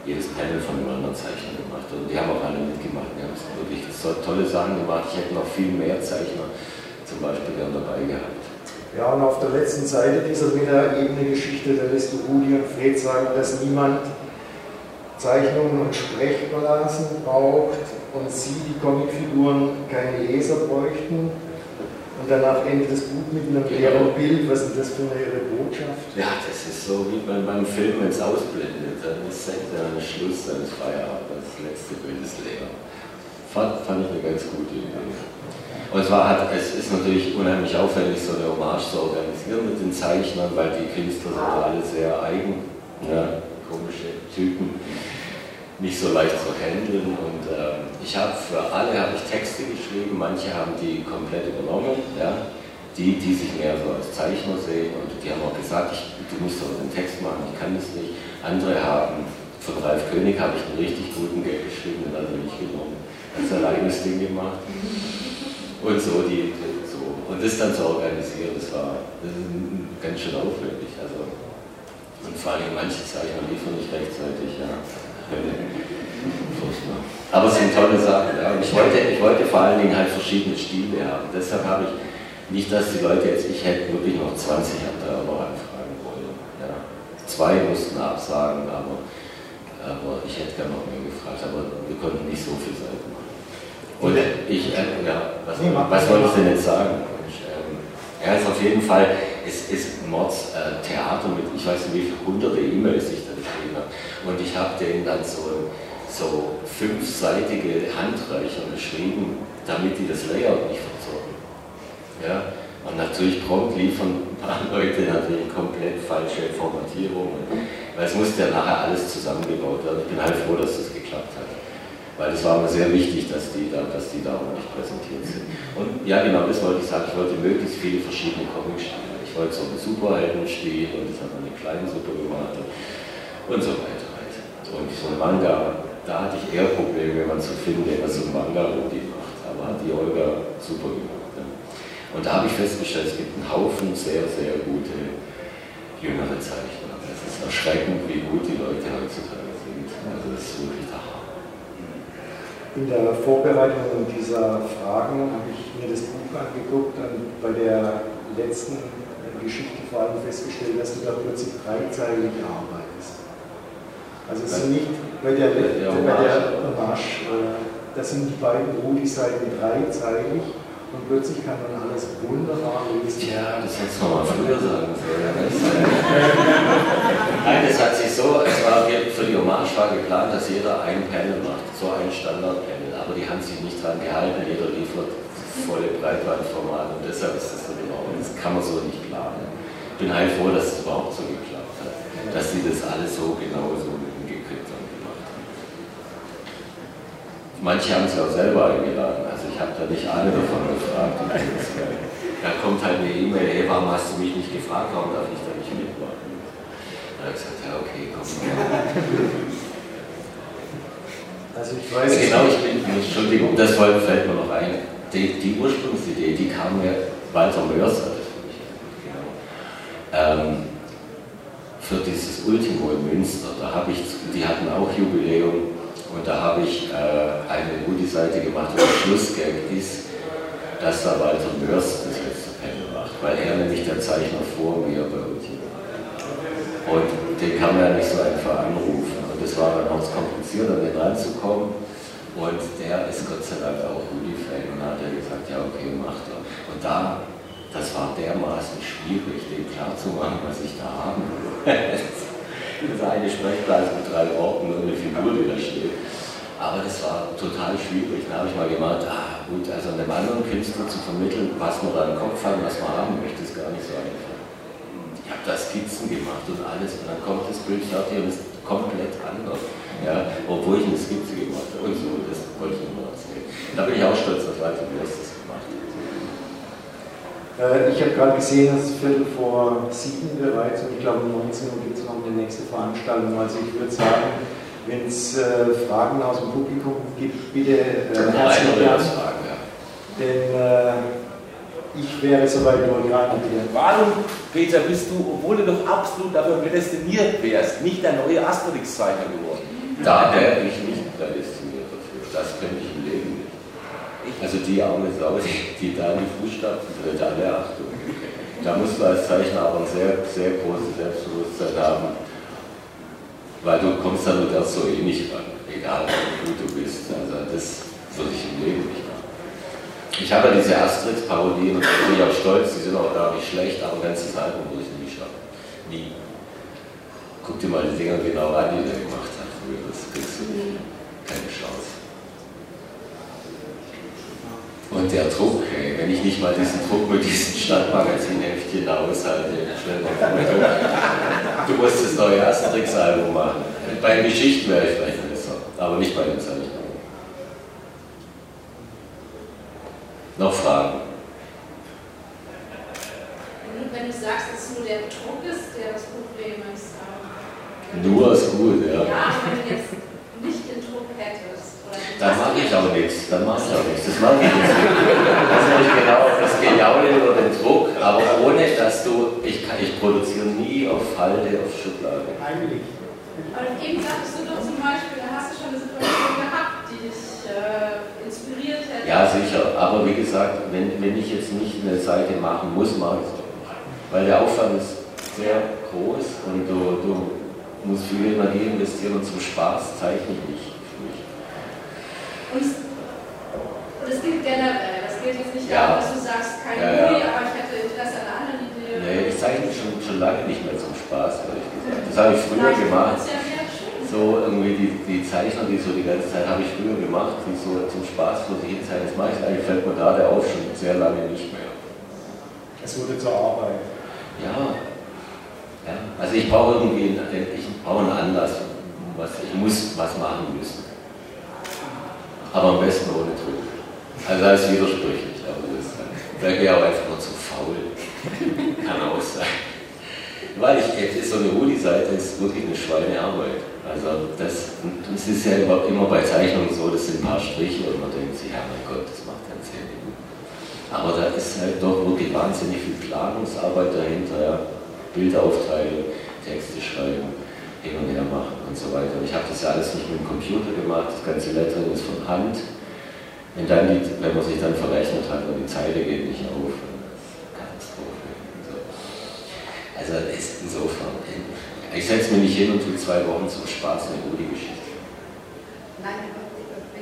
jedes Panel von einem anderen Zeichner gemacht. Und die haben auch alle mitgemacht. Die haben wirklich tolle Sachen gemacht. Ich hätte noch viel mehr Zeichner zum Beispiel gern dabei gehabt. Ja, und auf der letzten Seite dieser Meta-Ebene-Geschichte, da lässt du Rudi und Fred sagen, dass niemand Zeichnungen und Sprechblasen braucht und sie, die Comicfiguren, keine Leser bräuchten. Und danach endet das Buch mit einem leeren Bild. Was ist das für eine Botschaft? Ja, das ist so wie man beim Film, wenn es ausblendet, dann ist der Schluss seines Feierabends, das letzte Bild ist leer. Fand, fand ich eine ganz gute Idee. Und es, war, hat, es ist natürlich unheimlich aufwendig, so eine Hommage zu organisieren mit den Zeichnern, weil die Künstler sind alle sehr eigen, ja, komische Typen nicht so leicht zu handeln. Und äh, ich habe für alle habe ich Texte geschrieben, manche haben die komplett übernommen, ja, die, die sich mehr so als Zeichner sehen und die haben auch gesagt, ich, du musst doch den Text machen, ich kann das nicht. Andere haben, von Ralf König habe ich einen richtig guten Gag geschrieben, den hat er nicht genommen. Sein eigenes Ding gemacht. Und so, die, so. Und das dann zu organisieren, das war das ganz schön aufwendig. Also, und vor allem manche Zeichner liefern nicht rechtzeitig, ja. Aber es sind tolle Sachen. Ja. Ich wollte, ich wollte vor allen Dingen halt verschiedene Stile haben. Deshalb habe ich nicht, dass die Leute jetzt, ich hätte wirklich noch 20 aber anfragen wollen. Ja. Zwei mussten absagen, aber, aber ich hätte gerne noch mehr gefragt. Aber wir konnten nicht so viel Seiten machen. Und ich, äh, ja, was, was wollte ich denn jetzt sagen? Ähm, ja, ist auf jeden Fall, es ist Mords äh, Theater mit, ich weiß nicht wie viele hunderte E-Mails ich habe. Und ich habe denen dann so, so fünfseitige Handreicher geschrieben, damit die das Layout nicht verzocken. Ja? Und natürlich prompt liefern ein paar *laughs* Leute natürlich komplett falsche Formatierungen, weil es musste ja nachher alles zusammengebaut werden. Ich bin halt froh, dass das geklappt hat. Weil es war mir sehr wichtig, dass die da, dass die da nicht präsentiert sind. Und ja, genau, das wollte ich sagen. Ich wollte möglichst viele verschiedene Comic-Stile. Ich wollte so einen Superhelden-Stil und das hat man eine kleine Suppe gemacht und so weiter. Und so ein Manga, da hatte ich eher Probleme, wenn man so findet, der so ein Manga irgendwie macht. Aber hat die Olga super gemacht. Ne? Und da habe ich festgestellt, es gibt einen Haufen sehr, sehr gute jüngere Zeichner. Es ist erschreckend, wie gut die Leute heutzutage sind. Also das ist wirklich der Hammer. in der Vorbereitung dieser Fragen habe ich mir das Buch angeguckt und bei der letzten Geschichte vor allem festgestellt, dass du da plötzlich dreizeilig arbeitest. Also es sind nicht bei der, der, bei der Hommage, äh, das sind die beiden Rudi-Seiten dreizeilig und plötzlich kann man alles wunderbar lesen. Ja, das hättest du mal früher sagen sollen. *laughs* Nein, das hat sich so, es war für die Hommage war geplant, dass jeder ein Panel macht, so ein Standard-Panel, aber die haben sich nicht dran gehalten, jeder liefert volle Breitbandformat und deshalb ist das so genau. Das kann man so nicht planen. Ich bin halt froh, dass es überhaupt so geklappt hat, dass sie das alles so genau so hingekriegt haben gemacht haben. Manche haben es auch selber eingeladen, also ich habe da nicht alle davon gefragt. Da kommt halt eine E-Mail, hey, warum hast du mich nicht gefragt, warum darf ich da nicht mitmachen? Da habe ich gesagt, ja okay, komm mal. Also ich weiß ja, genau, ich bin, Entschuldigung, das fällt mir noch ein. Die, die Ursprungsidee, die kam mir Walter Mörs hatte für mich. Genau. Ähm, für dieses Ultimo in Münster, da habe ich, die hatten auch Jubiläum und da habe ich äh, eine Rudi-Seite gemacht und der Schlussgag ist, dass da Walter Mörs das letzte Panel macht, weil er nämlich der Zeichner vor mir bei Ultimo Und den kann man ja nicht so einfach anrufen. Und es war dann auch kompliziert, an den ranzukommen. Und der ist Gott sei Dank auch Rudi-Fan und hat er gesagt, ja okay, macht er. Und da, das war dermaßen schwierig, dem klarzumachen, was ich da haben will. *laughs* Das eine Sprechblase mit drei Worten und eine Figur, die da steht. Aber das war total schwierig. Da habe ich mal gemacht, ah gut, also einem anderen Künstler zu vermitteln, was man da im Kopf hat, was man haben möchte, ist gar nicht so einfach. Ich habe da Skizzen gemacht und alles und dann kommt das Bild fertig und ist komplett anders. Ja, obwohl ich eine Skizze gemacht habe und so, das wollte ich nur erzählen. Da bin ich auch stolz, dass das gemacht hat. Äh, ich habe gerade gesehen, es ist Viertel vor sieben bereits und ich glaube um 19 Uhr gibt es noch eine nächste Veranstaltung. Also ich würde sagen, wenn es äh, Fragen aus dem Publikum gibt, bitte äh, herzlich gern. Fragen, ja. Denn äh, ich wäre soweit durch. Warum, Peter, bist du, obwohl du doch absolut dafür prädestiniert wärst, nicht der neue Asterix-Zeichner geworden? Da wäre ich nicht prädestiniert dafür. Das könnte ich im Leben nicht. Also die arme Sau, die da in die Fußstapfen tritt, alle Achtung. Da musst du als Zeichner aber ein sehr, sehr großes Selbstbewusstsein haben, weil du kommst dann mit das so eh nicht ran, egal wie gut du bist. Also das würde ich im Leben nicht machen. Ich habe ja diese Asterix-Parodien und da bin ich auch stolz, die sind auch gar nicht schlecht, aber ein ganzes Album würde ich nie schaffen. Nie. Guck dir mal die Dinger genau an, die der gemacht hat. Das kriegst du nicht. Keine Chance. Und der Druck, hey, wenn ich nicht mal diesen Druck mit diesen Stadtmagazin-Heftchen aushalte, schnell mal Du musst das neue Asterix-Album machen. Bei Geschichten wäre ich vielleicht besser, aber nicht bei den Zeichnungen. Noch Fragen? Wenn du sagst, dass nur der Druck ist, der das Problem ist. Nur ist gut, ja. Ja, wenn du jetzt nicht den Druck hättest. Dann mache ich auch nichts. Dann mache ich auch nichts. Das mache ich nicht. Das ist nicht genau. Ja auch nicht über den Druck, aber ohne dass du, ich, kann, ich produziere nie auf Halde, auf Schublade. Eigentlich. Aber eben sagst du doch zum Beispiel, da hast du schon eine Situation gehabt, die dich äh, inspiriert hätte. Ja, sicher. Aber wie gesagt, wenn, wenn ich jetzt nicht eine Seite machen muss, mache ich es doch nicht. Weil der Aufwand ist sehr groß und du, du muss viel Energie investieren und zum Spaß zeichne ich nicht für mich. Und es, und es gilt generell, das gilt jetzt nicht ja. darum, dass du sagst, kein ja, ja. Ui, aber ich hätte Interesse an einer anderen Idee. Nee, ich zeichne schon, schon lange nicht mehr zum Spaß, ehrlich gesagt. Das habe ich früher Nein, gemacht. So irgendwie die, die Zeichner, die so die ganze Zeit habe ich früher gemacht, die so zum Spaß vor sich hin zeichnen, das mache ich eigentlich, fällt mir gerade auf, schon sehr lange nicht mehr. Es wurde zur Arbeit. Ja, ja? Also ich brauche irgendwie einen, ich brauche einen Anlass, was, ich muss was machen müssen. Aber am besten ohne Druck. Also das ist widersprüchlich, aber das wäre auch einfach nur zu faul. *laughs* Kann auch sein. Weil ich, so eine Rudi-Seite ist wirklich eine Schweinearbeit. Also das, das ist ja immer, immer bei Zeichnungen so, das sind ein paar Striche und man denkt sich, ja mein Gott, das macht dann zehn Minuten. Aber da ist halt doch wirklich wahnsinnig viel Planungsarbeit dahinter. Ja. Bilder aufteilen, Texte schreiben. Hin und her machen und so weiter. Und ich habe das ja alles nicht mit dem Computer gemacht, das ganze Lettering ist von Hand. Und dann, die, wenn man sich dann verrechnet hat und die Zeile geht nicht auf, Katastrophe. Also ist insofern, ich setze mich nicht hin und tue zwei Wochen zum Spaß eine gute Geschichte. Nein, aber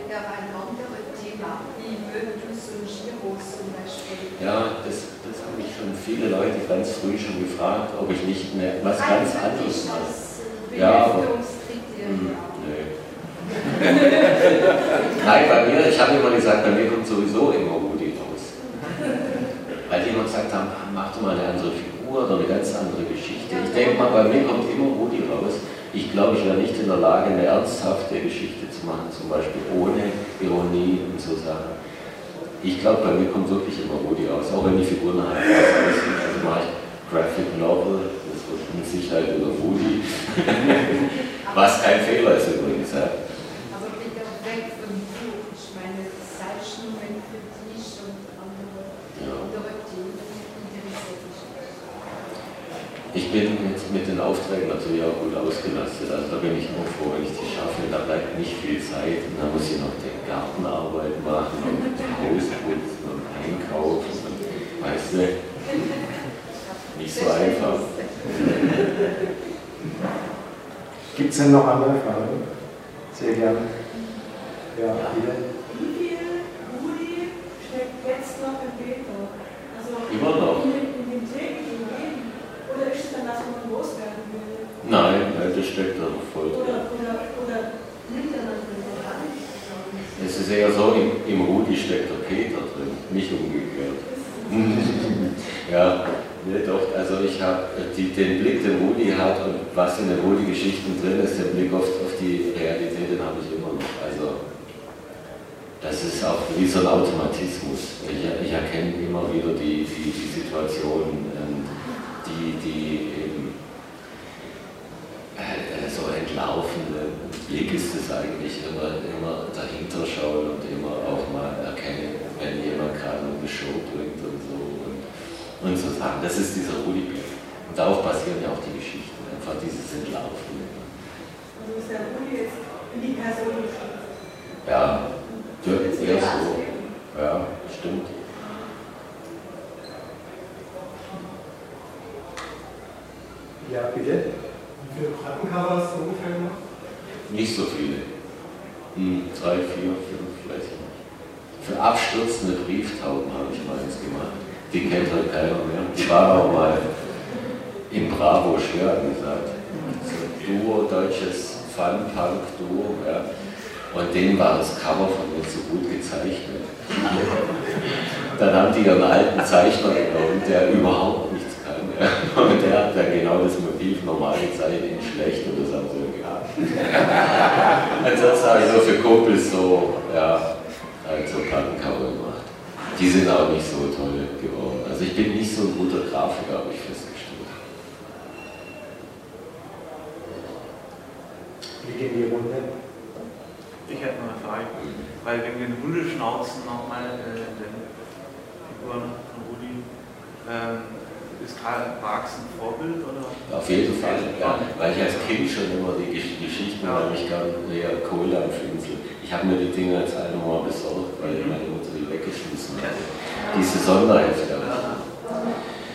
da war ein anderes Thema. Wie würden du so ein Giro zum Beispiel? Ja, das, das haben mich schon viele Leute ganz früh schon gefragt, ob ich nicht mehr was ganz anderes mache. Ja. Hm, nee. *laughs* Nein, bei mir, ich habe immer gesagt, bei mir kommt sowieso immer Rudi raus. Weil die immer gesagt haben, ah, mach doch mal eine andere Figur oder eine ganz andere Geschichte. Ich denke mal, bei mir kommt immer Rudi raus. Ich glaube, ich wäre nicht in der Lage, eine ernsthafte Geschichte zu machen, zum Beispiel ohne Ironie und so Sachen. Ich glaube, bei mir kommt wirklich immer Rudi raus, auch wenn die Figuren halt aussehen. Also mache ich Graphic Novel, mit Sicherheit über Rudi. *laughs* Was kein Fehler ist übrigens. Ja. Aber bitte weg vom Buch. Ich meine, Zeichnungen für dich und andere, ja. andere Themen interessiert mich. Ich bin mit, mit den Aufträgen natürlich auch gut ausgelastet. Also da bin ich nur froh, wenn ich die schaffe. Da bleibt nicht viel Zeit. Und da muss ich noch die Gartenarbeit machen und Haus putzen und einkaufen. Und, weißt du, nicht so einfach. Gibt es denn noch andere Fragen? Sehr gerne. Ja, wieder. Wie viel Rudi steckt jetzt noch im Peter? Also Immer noch. In, in dem täglichen Leben? Oder ist es dann, dass man loswerden will? Nein, das steckt da noch voll drin. Oder, oder, oder nimmt er dann gar nicht? Es ist eher so, im, im Rudi steckt der Peter drin, nicht umgekehrt. *laughs* ja, ja, doch, also ich habe den Blick, den Rudi hat und was in den Rudi-Geschichten drin ist, der Blick auf, auf die Realität, den habe ich immer noch. Also das ist auch wie so ein Automatismus. Ich, ich erkenne immer wieder die, die, die Situationen, ähm, die, die eben äh, so entlaufende Blick ist es eigentlich immer, immer dahinter schauen und immer auch mal erkennen, wenn jemand gerade eine Show bringt und so und so sagen. Das ist dieser Rudi-Blick. Und darauf basieren ja auch die Geschichten, einfach dieses Entlaufen. Also ist der Rudi jetzt in die Person Ja, eher so. Ja, stimmt. Ja, bitte. Wie viele Plattencover hast du ungefähr noch? Nicht so viele. Hm, drei, vier, fünf, weiß ich nicht. Für abstürzende Brieftauben habe ich mal eins gemacht die kennt keiner mehr. Die war auch mal im Bravo schwer gesagt. So Duo, deutsches Fun-Punk-Duo. Ja. Und denen war das Cover von mir so gut gezeichnet. *laughs* Dann haben die ihren alten Zeichner genommen, der überhaupt nichts kann. Ja. Und der hat dann genau das Motiv normal gezeichnet, in schlecht und das haben sie gehabt. Ansonsten habe ich so für Kumpels so, ja, halt so Plattencover gemacht. Die sind auch nicht so toll geworden. Also ich bin nicht so ein guter Grafiker, habe ich festgestellt. Wie geht die Runde? Ich hätte noch eine Frage, weil wegen den Hundeschnauzen nochmal, äh, den Figuren von Rudi, ähm, ist Karl Marx ein Vorbild? Oder? Auf jeden Fall, ja. Weil ich als Kind schon immer die Geschichten, weil ich gern eher Kohle am Finsel. Ich habe mir die Dinge als eine Mal besorgt, weil meine Mutter die weggeschmissen hat. Diese Sonderhefte.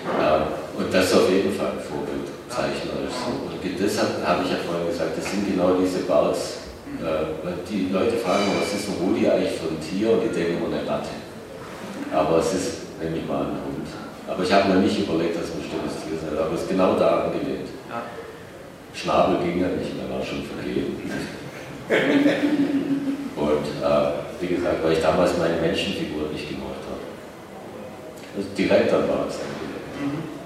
Ja, und das ist auf jeden Fall ein Vorbild, zeichnerisch. Und deshalb habe ich ja vorhin gesagt, das sind genau diese Barts. Äh, die Leute fragen, was ist ein Rudi eigentlich für ein Tier? Und die denken immer eine Ratte. Aber es ist, nehme ich mal, ein Hund. Aber ich habe mir nicht überlegt, dass es ein bestimmtes Tier ist, aber es ist genau da angelehnt. Ja. Schnabel ging ja nicht mehr, war schon vergeben. *laughs* Und äh, wie gesagt, weil ich damals meine Menschenfigur nicht gemacht habe. Also direkt dann war es mhm.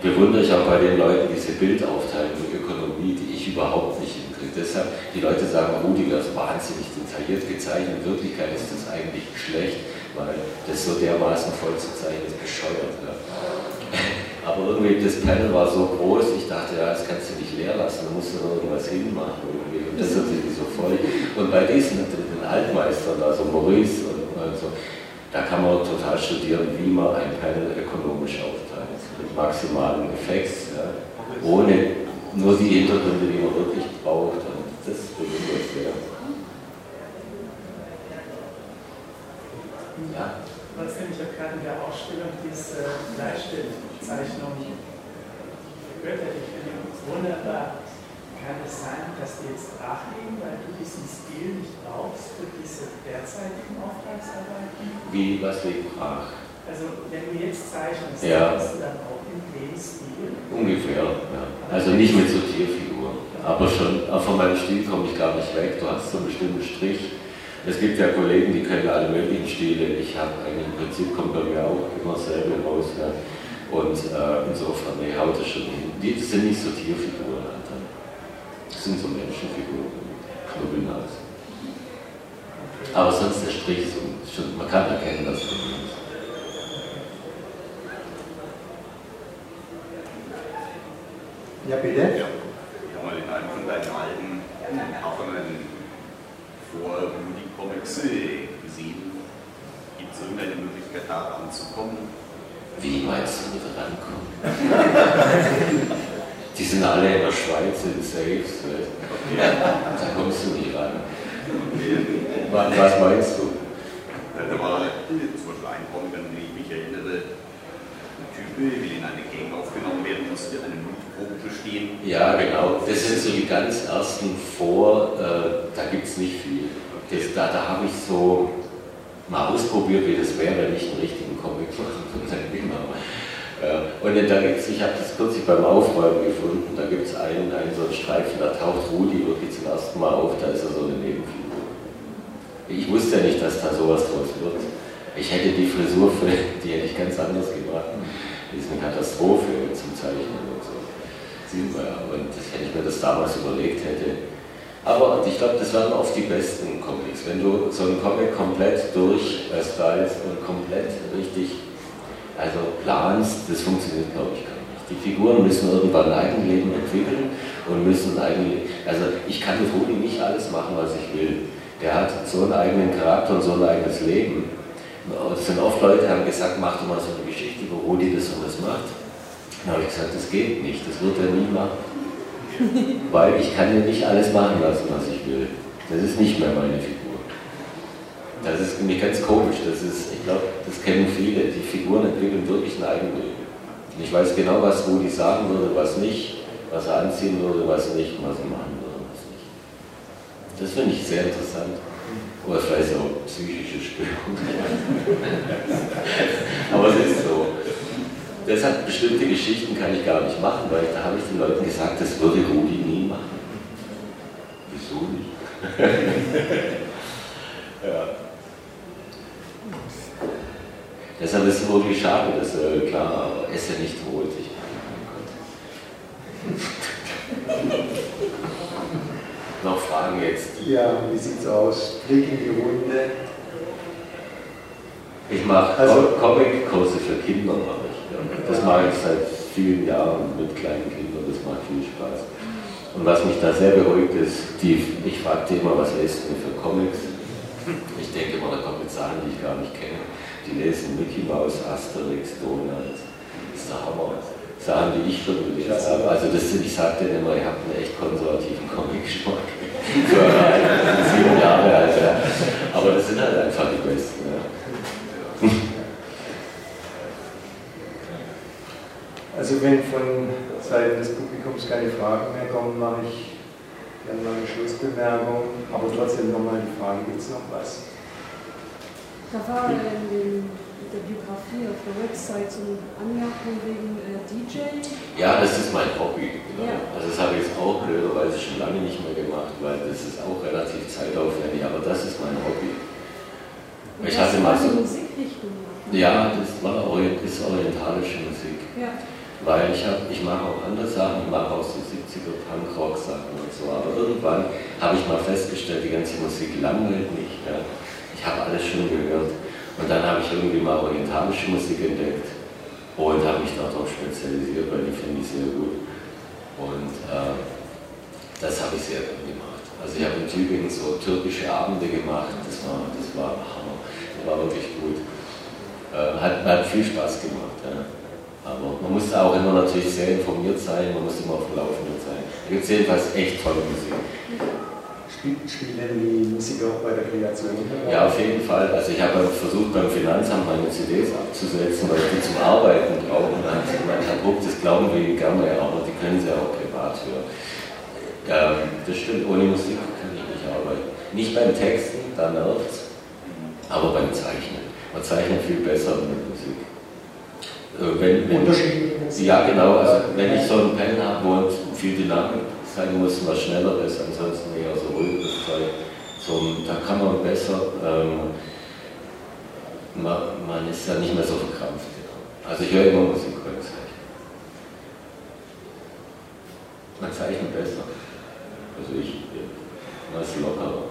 Bewundere ich auch bei den Leuten diese Bildaufteilung, Ökonomie, die ich überhaupt nicht hinkriege. Deshalb, die Leute sagen, Rudiger ist wahnsinnig detailliert gezeichnet. In Wirklichkeit ist das eigentlich schlecht, weil das so dermaßen voll zu zeichnen ist bescheuert. Ja. *laughs* Aber irgendwie das Panel war so groß, ich dachte, ja, das kannst du nicht leer lassen, da musst du irgendwas hinmachen. Irgendwie. Und das ist irgendwie so voll. Und bei diesen den Altmeistern, also Maurice und, und so, da kann man total studieren, wie man ein Panel ökonomisch aufteilt. Mit maximalen Effekts, ja, ohne, nur die Hintergründe, die man wirklich braucht. Und das bewundere ich sehr. Ja. Trotzdem, ich habe gerade in der Ausstellung diese Bleistiftzeichnung götterlich wunderbar. Kann es sein, dass die jetzt nachlegen, weil du diesen Stil nicht brauchst für diese derzeitigen Auftragsarbeiten? Wie, was wegen brach? Also, wenn du jetzt zeichnest, ja. hast du dann auch in dem Stil? Ungefähr, ja. Also nicht mit so Tierfiguren. Aber schon, von meinem Stil komme ich gar nicht weg. Du hast so einen bestimmten Strich. Es gibt ja Kollegen, die können alle möglichen Stile. Ich habe eigentlich im Prinzip kommt bei mir auch immer selber raus. Ja. Und äh, insofern, nee, haut es schon hin. Die sind nicht so Tierfiguren, Alter. Das sind so Menschenfiguren. Knubbelnase. Aber sonst der Strich, so, schon, man kann erkennen, dass es ist. Ja, bitte? Ja, ich habe mal in einem von deinen alten Covern vor Moody Comics äh, gesehen. Gibt es irgendeine Möglichkeit, da ranzukommen? Wie meinst du mit rankommen? *laughs* Die sind alle in der Schweiz in Safes. *laughs* Da kommst du nie ran. Was, was meinst du? Da war zum Beispiel ein Comic, an den ich mich erinnere, ein Typ will in eine Gang aufgenommen werden, musste eine Blutprobe bestehen. Ja, genau. Das sind so die ganz ersten vor, äh, da gibt es nicht viel. Das, da da habe ich so mal ausprobiert, wie das wäre, wenn ich einen richtigen Comic machen würde. Und da gibt's, ich habe das kürzlich beim Aufräumen gefunden, da gibt es einen, einen so einen Streifen, da taucht Rudi wirklich zum ersten Mal auf, da ist er so eine Nebenfigur. Ich wusste ja nicht, dass da sowas draus wird. Ich hätte die Frisur für, die hätte ich ganz anders gemacht. Das ist eine Katastrophe zum Zeichnen und so. Sieht man ja. Und wenn ich mir das damals überlegt hätte. Aber ich glaube, das waren oft die besten Comics. Wenn du so einen Comic komplett durchstylst und komplett richtig also planst, das funktioniert glaube ich gar nicht. Die Figuren müssen irgendwann ein Eigenleben entwickeln und müssen eigentlich, also ich kann mit Rudi nicht alles machen, was ich will. Der hat so einen eigenen Charakter und so ein eigenes Leben. Es sind oft Leute, die haben gesagt, mach doch mal so eine Geschichte, wo Rudi das und das macht. Dann habe ich gesagt, das geht nicht, das wird er nie machen. *laughs* Weil ich kann ja nicht alles machen lassen, was ich will. Das ist nicht mehr meine Figur. Das ist nämlich ganz komisch. Das ist, ich glaube, das kennen viele. Die Figuren entwickeln wirklich ein Eigenleben. Und ich weiß genau, was Rudi sagen würde, was nicht, was er anziehen würde, was nicht, was er machen würde, was nicht. Das finde ich sehr interessant. Oder vielleicht auch psychische Störungen. *laughs* Aber es ist so. Deshalb bestimmte Geschichten kann ich gar nicht machen, weil da habe ich den Leuten gesagt, das würde Rudi nie machen. Wieso nicht? *laughs* ja. Deshalb ist es wirklich schade, dass äh, klar, er ja nicht tot. Ich *laughs* Noch Fragen jetzt? Ja, wie sieht's aus? Blick in die Runde. Ich mache also, Comic-Kurse für Kinder, mache ich. Ja. Das mache ich seit vielen Jahren mit kleinen Kindern, das macht viel Spaß. Und was mich da sehr beruhigt ist, die, ich fragte immer, was lest du für Comics? Ich denke immer, da kommen Zahlen, die ich gar nicht kenne die lesen Mickey Mouse, Asterix, Donald. Das ist der Hammer. Sachen, die ich schon gelesen habe. Also das, ich sagte immer, ihr habt einen echt konservativen Comic-Geschmack. *laughs* Sieben Jahre alt. Ja. Aber das sind halt einfach die Besten. Ja. Also wenn von Seiten des Publikums keine Fragen mehr kommen, mache ich gerne mal eine Schlussbemerkung. Aber trotzdem nochmal die Frage, gibt es noch was? Da war in der Biografie auf der Website so eine Anmerkung wegen äh, DJ. Ja, das ist mein Hobby. Genau. Ja. Also das habe ich jetzt auch blöderweise schon lange nicht mehr gemacht, weil das ist auch relativ zeitaufwendig, aber das ist mein Hobby. Und ich hatte mal so Musikrichtung. Ja, das war ist orientalische Musik. Ja. Weil ich habe, ich mache auch andere Sachen, ich mache auch so 70er Punkrock Sachen und so, aber irgendwann habe ich mal festgestellt, die ganze Musik langweilt mich. Ja ich habe alles schon gehört. Und dann habe ich irgendwie mal orientalische Musik entdeckt und habe mich darauf spezialisiert, weil die finde ich sehr gut. Und äh, das habe ich sehr gut gemacht. Also ich habe in Tübingen so türkische Abende gemacht, das war, das war Hammer, das war wirklich gut. Äh, hat, hat viel Spaß gemacht. Ja. Aber man muss auch immer natürlich sehr informiert sein, man muss immer auf dem Laufenden sein. Da gibt es jedenfalls echt tolle Musik. Spielen die Musik auch bei der Kreation? Ja, auf jeden Fall. Also ich habe versucht beim Finanzamt meine CDs abzusetzen, weil ich die zum Arbeiten brauche. Und dann hat Herr Bruck, das glauben wir gerne, aber die können sie auch privat hören. Ähm, das stimmt, ohne Musik kann ich nicht arbeiten. Nicht beim Texten, da nervt es, aber beim Zeichnen. Man zeichnet viel besser mit Musik. Äh, wenn, wenn, ja, genau. Also wenn ich so einen Pen habe, wo viel Dynamik sein muss, was schneller ist, ansonsten eher so ruhiges Zeug. So, da kann man besser, ähm, man, man, ist ja nicht mehr so verkrampft. Ja. Also ich höre immer Musik beim Zeichnen. Man zeichnet besser. Also ich, man ist lockerer.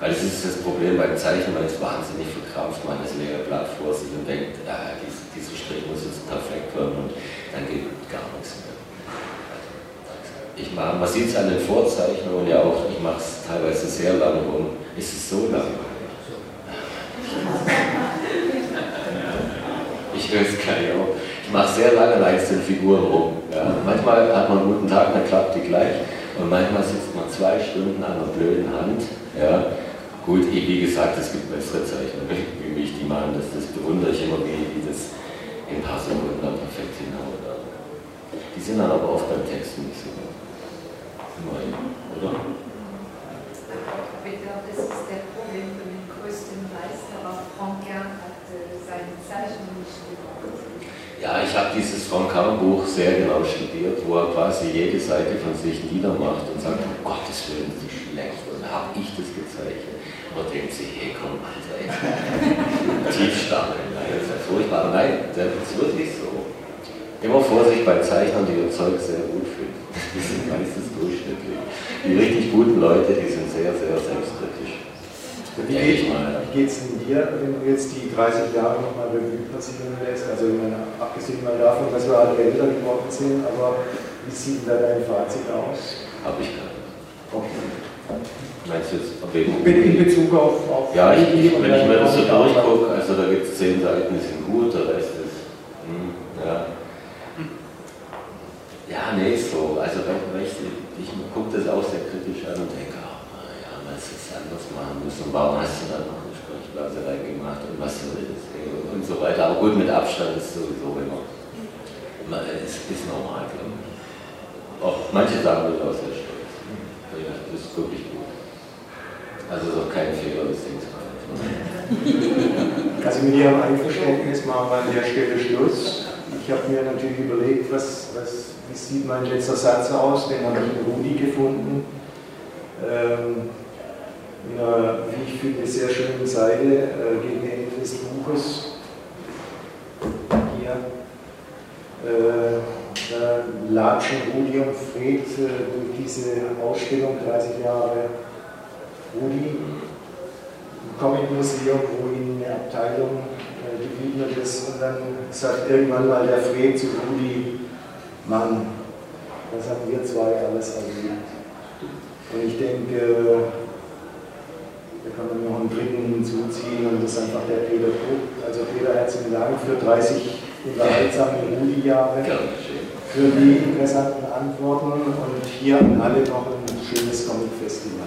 Weil das ist das Problem beim Zeichnen, man ist wahnsinnig verkrampft, man das leere Blatt vor sich und denkt, ah, dieser Strich muss jetzt perfekt werden und dann geht gar nichts mehr ich mache, man sieht es an den Vorzeichnungen ja auch, ich mache es teilweise sehr lange rum. Ist es so lang? *laughs* Ich höre es gar auch. Ich mache sehr lange an Figuren rum. Ja. Manchmal hat man einen guten Tag, dann klappt die gleich. Und manchmal sitzt man zwei Stunden an einer blöden Hand. Ja. Gut, wie gesagt, es gibt bessere Zeichner *laughs* wie mich, die machen das. Das bewundere ich immer, wie die das in ein paar Sekunden perfekt hinhauen. Die sind dann aber oft beim Text nicht so Nein, oder? Das ist der Problem für den größten Meister, aber Franquin hat äh, seine Zeichnung nicht gemacht. Ja, ich habe dieses Franquin-Buch sehr genau studiert, wo er quasi jede Seite von sich niedermacht und sagt, um Gottes Willen, das ist schlecht und habe ich das gezeichnet. Und denkt sich, hey komm, Alter, *laughs* Tiefstapeln, nein, das ist furchtbar. Nein, das ist wirklich so. Immer Vorsicht bei Zeichnern, die ihr Zeug sehr gut finden. Die sind meistens durchschnittlich. Die richtig guten Leute, die sind sehr, sehr selbstkritisch. Wie geht es denn dir, wenn du jetzt die 30 Jahre nochmal Revue passieren lässt? Also ich meine, abgesehen mal davon, dass wir alle älter geworden sind, aber wie sieht denn da dein Fazit aus? Habe ich gar nicht. Okay. Meinst du jetzt wegen in Bezug auf, auf Ja, ich, ich, wenn ich mir das so durchgucke, also da gibt es 10 Seiten, die sind gut, der Rest ist, hm, ja. Ja, nee, so. Also ich, ich gucke das auch sehr kritisch an und denke, oh, ja, man hätte es anders machen müssen. Warum hast du dann noch eine Sprechblase reingemacht und was soll das? Und so weiter. Aber gut, mit Abstand ist sowieso immer. Es ist normal, glaube ich. Auch manche sagen das auch sehr stolz. Ja, das ist wirklich gut. Also ist auch kein Fehler des Dings. Also mit Ihrem Einverständnis machen wir an der Stelle Schluss. Ich habe mir natürlich überlegt, was, was wie sieht mein letzter Satz aus? Den habe ich in Rudi gefunden. Ähm, in einer, wie ich finde, sehr schönen Seite äh, gegen Ende des Buches. Hier. Äh, da latschen Rudi und Fred äh, durch diese Ausstellung 30 Jahre Rudi im Comic-Museum, wo ihnen eine Abteilung äh, gewidmet ist. Und dann sagt irgendwann mal der Fred zu Rudi, Mann, das haben wir zwei alles erlebt. Und ich denke, da kann man noch einen dritten hinzuziehen und das ist einfach der Peter Bruck. Also Peter, herzlichen Dank für 30 unterhaltsame Juli-Jahre, für die interessanten Antworten und hier an alle noch ein schönes Comic-Festival.